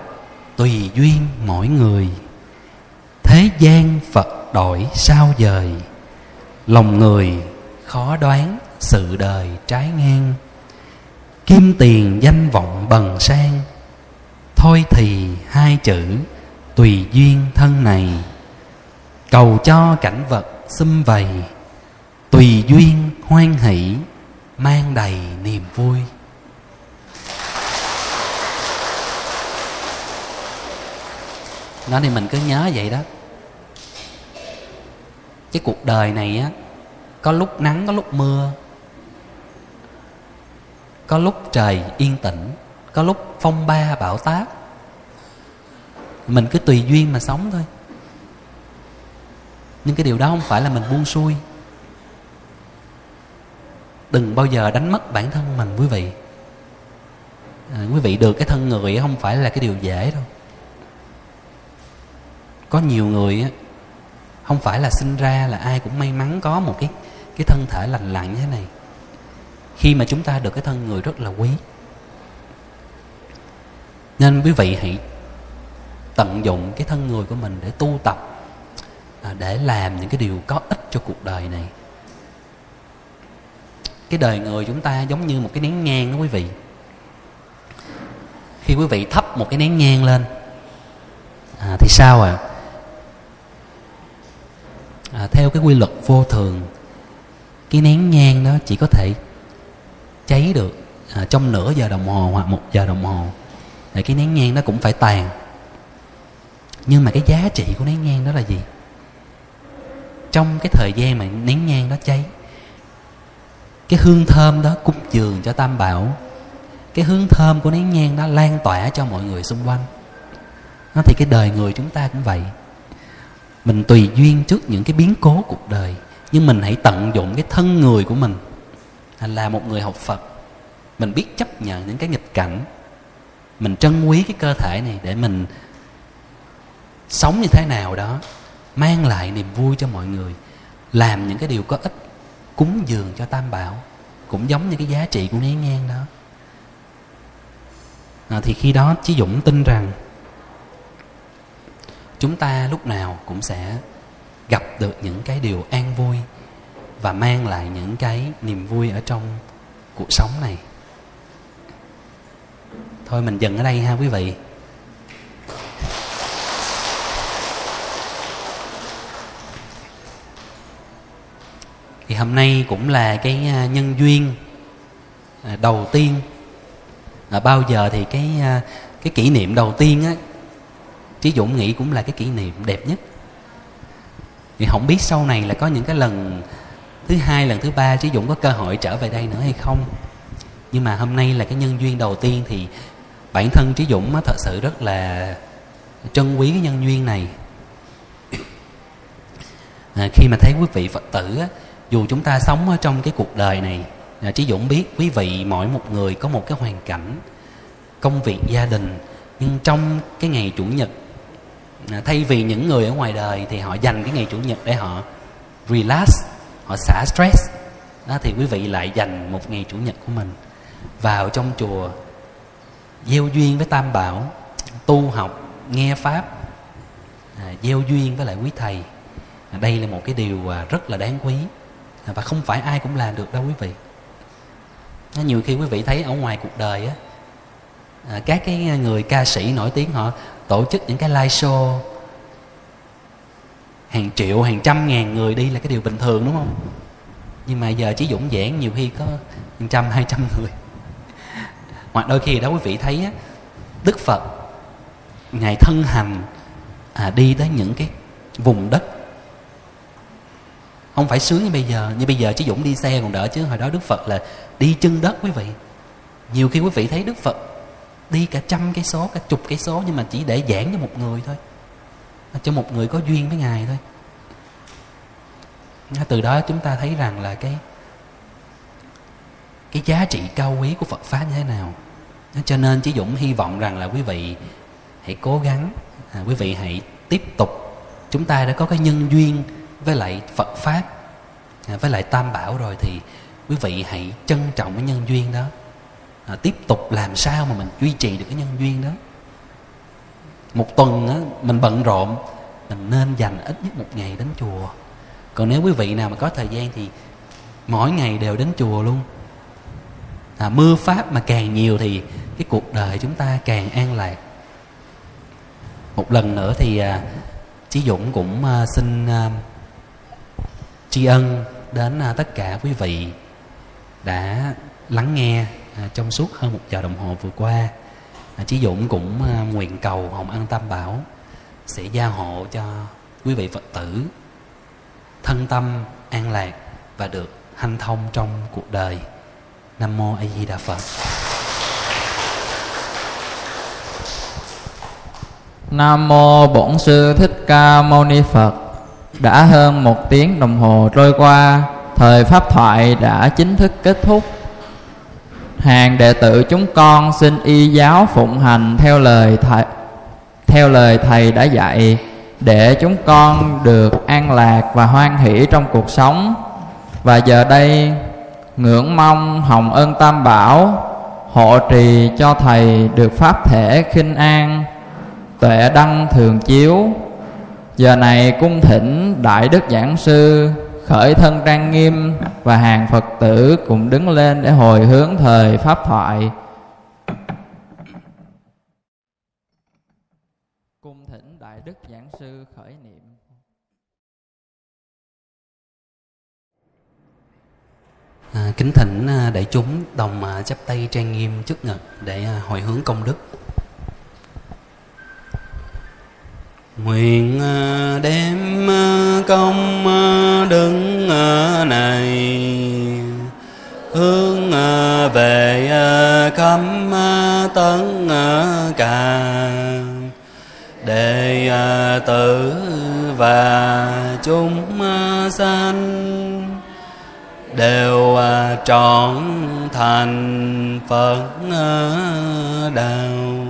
tùy duyên mỗi người. Thế gian phật đổi sao dời lòng người khó đoán sự đời trái ngang. Kim tiền danh vọng bần sang. Thôi thì hai chữ tùy duyên thân này. Cầu cho cảnh vật xâm vầy. Tùy duyên hoan hỷ, mang đầy niềm vui. Đó thì mình cứ nhớ vậy đó. Cái cuộc đời này á có lúc nắng có lúc mưa. Có lúc trời yên tĩnh. Có lúc phong ba bão táp. Mình cứ tùy duyên mà sống thôi. Nhưng cái điều đó không phải là mình buông xuôi. Đừng bao giờ đánh mất bản thân mình quý vị. À, quý vị được cái thân người không phải là cái điều dễ đâu. Có nhiều người không phải là sinh ra là ai cũng may mắn có một cái cái thân thể lành lặn như thế này. Khi mà chúng ta được cái thân người rất là quý. Nên quý vị hãy tận dụng cái thân người của mình để tu tập à, để làm những cái điều có ích cho cuộc đời này. Cái đời người chúng ta giống như một cái nén nhang đó quý vị. Khi quý vị thắp một cái nén nhang lên à, thì sao à? à theo cái quy luật vô thường cái nén nhang đó chỉ có thể cháy được à, trong nửa giờ đồng hồ hoặc một giờ đồng hồ. Thì cái nén nhang đó cũng phải tàn. Nhưng mà cái giá trị của nén nhang đó là gì? Trong cái thời gian mà nén nhang đó cháy cái hương thơm đó cúng dường cho tam bảo. Cái hương thơm của nén nhang đó lan tỏa cho mọi người xung quanh. Nó thì cái đời người chúng ta cũng vậy. Mình tùy duyên trước những cái biến cố cuộc đời nhưng mình hãy tận dụng cái thân người của mình là một người học phật. Mình biết chấp nhận những cái nghịch cảnh. Mình trân quý cái cơ thể này để mình sống như thế nào đó mang lại niềm vui cho mọi người làm những cái điều có ích cúng dường cho tam bảo cũng giống như cái giá trị của nén nhang đó. À, thì khi đó chí dũng tin rằng chúng ta lúc nào cũng sẽ gặp được những cái điều an vui và mang lại những cái niềm vui ở trong cuộc sống này. Thôi mình dừng ở đây ha quý vị. Thì hôm nay cũng là cái à, nhân duyên à, đầu tiên. À, bao giờ thì cái à, cái kỷ niệm đầu tiên á trí dũng nghĩ cũng là cái kỷ niệm đẹp nhất thì không biết sau này là có những cái lần thứ hai lần thứ ba chứ dũng có cơ hội trở về đây nữa hay không? Nhưng mà hôm nay là cái nhân duyên đầu tiên thì bản thân trí dũng á, thật sự rất là trân quý cái nhân duyên này. À, khi mà thấy quý vị phật tử á, dù chúng ta sống ở trong cái cuộc đời này à, trí dũng biết quý vị mỗi một người có một cái hoàn cảnh công việc gia đình. Nhưng trong cái ngày chủ nhật À, thay vì những người ở ngoài đời thì họ dành cái ngày chủ nhật để họ relax họ xả stress. Đó, thì quý vị lại dành một ngày chủ nhật của mình vào trong chùa gieo duyên với tam bảo tu học nghe pháp à, gieo duyên với lại quý thầy. À, đây là một cái điều à, rất là đáng quý à, và không phải ai cũng làm được đâu quý vị. À, nhiều khi quý vị thấy ở ngoài cuộc đời á à, các cái người ca sĩ nổi tiếng họ tổ chức những cái live show. Hàng triệu hàng trăm ngàn người đi là cái điều bình thường đúng không? Nhưng mà giờ chỉ dũng giảng nhiều khi có một trăm hai trăm người. Hoặc đôi khi đó quý vị thấy á, đức phật ngài thân hành à, đi tới những cái vùng đất. Không phải sướng như bây giờ như bây giờ chỉ dũng đi xe còn đỡ chứ. Hồi đó đức phật là đi chân đất quý vị. Nhiều khi quý vị thấy đức phật đi cả trăm cây số cả chục cây số nhưng mà chỉ để giảng cho một người thôi. Cho một người có duyên với ngài thôi. Từ đó chúng ta thấy rằng là cái cái giá trị cao quý của Phật pháp như thế nào. Cho nên chí Dũng hy vọng rằng là quý vị hãy cố gắng à, quý vị hãy tiếp tục. Chúng ta đã có cái nhân duyên với lại Phật pháp à, với lại Tam Bảo rồi thì quý vị hãy trân trọng cái nhân duyên đó à, tiếp tục làm sao mà mình duy trì được cái nhân duyên đó? Một tuần á, mình bận rộn mình nên dành ít nhất một ngày đến chùa. Còn nếu quý vị nào mà có thời gian thì mỗi ngày đều đến chùa luôn. À, mưa pháp mà càng nhiều thì cái cuộc đời chúng ta càng an lạc. Một lần nữa thì à, chí dũng cũng à, xin à, tri ân đến à, tất cả quý vị đã lắng nghe à, trong suốt hơn một giờ đồng hồ vừa qua à, chí dũng cũng à, nguyện cầu hồng ân tam bảo sẽ gia hộ cho quý vị phật tử thân tâm an lạc và được hanh thông trong cuộc đời. Nam mô a di đà phật. Nam mô bổn sư thích ca mâu ni phật. Đã hơn một tiếng đồng hồ trôi qua thời pháp thoại đã chính thức kết thúc hàng đệ tử chúng con xin y giáo phụng hành theo lời thầy, theo lời thầy đã dạy, để chúng con được an lạc và hoan hỷ trong cuộc sống. Và giờ đây, ngưỡng mong hồng ân tam bảo, hộ trì cho thầy được pháp thể khinh an, tuệ đăng thường chiếu. Giờ này cung thỉnh đại đức giảng sư khởi thân trang nghiêm và hàng phật tử cùng đứng lên để hồi hướng thời pháp thoại. Cung thỉnh đại đức giảng sư khởi niệm. À, kính thỉnh à, đại chúng đồng à, chắp tay trang nghiêm trước ngực để à, hồi hướng công đức. Nguyện à, đem à, công à, đứng này. Hướng về khắp tất cả đệ tử và chúng sanh đều trọn thành phật đạo.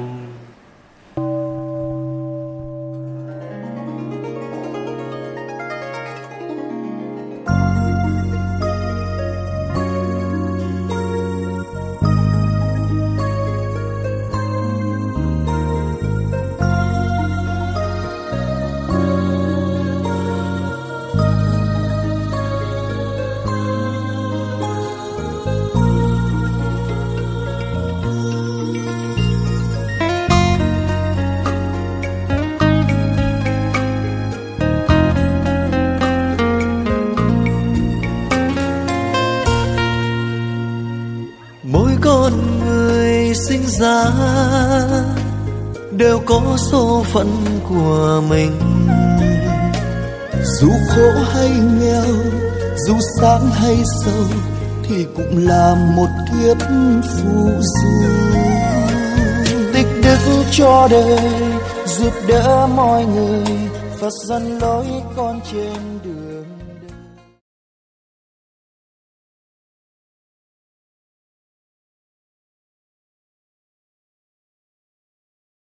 Ra đều có số phận của mình. Dù khổ hay nghèo, dù sáng hay sâu thì cũng là một kiếp phù du. Tích đức cho đời, giúp đỡ mọi người, phật dân lối con trên.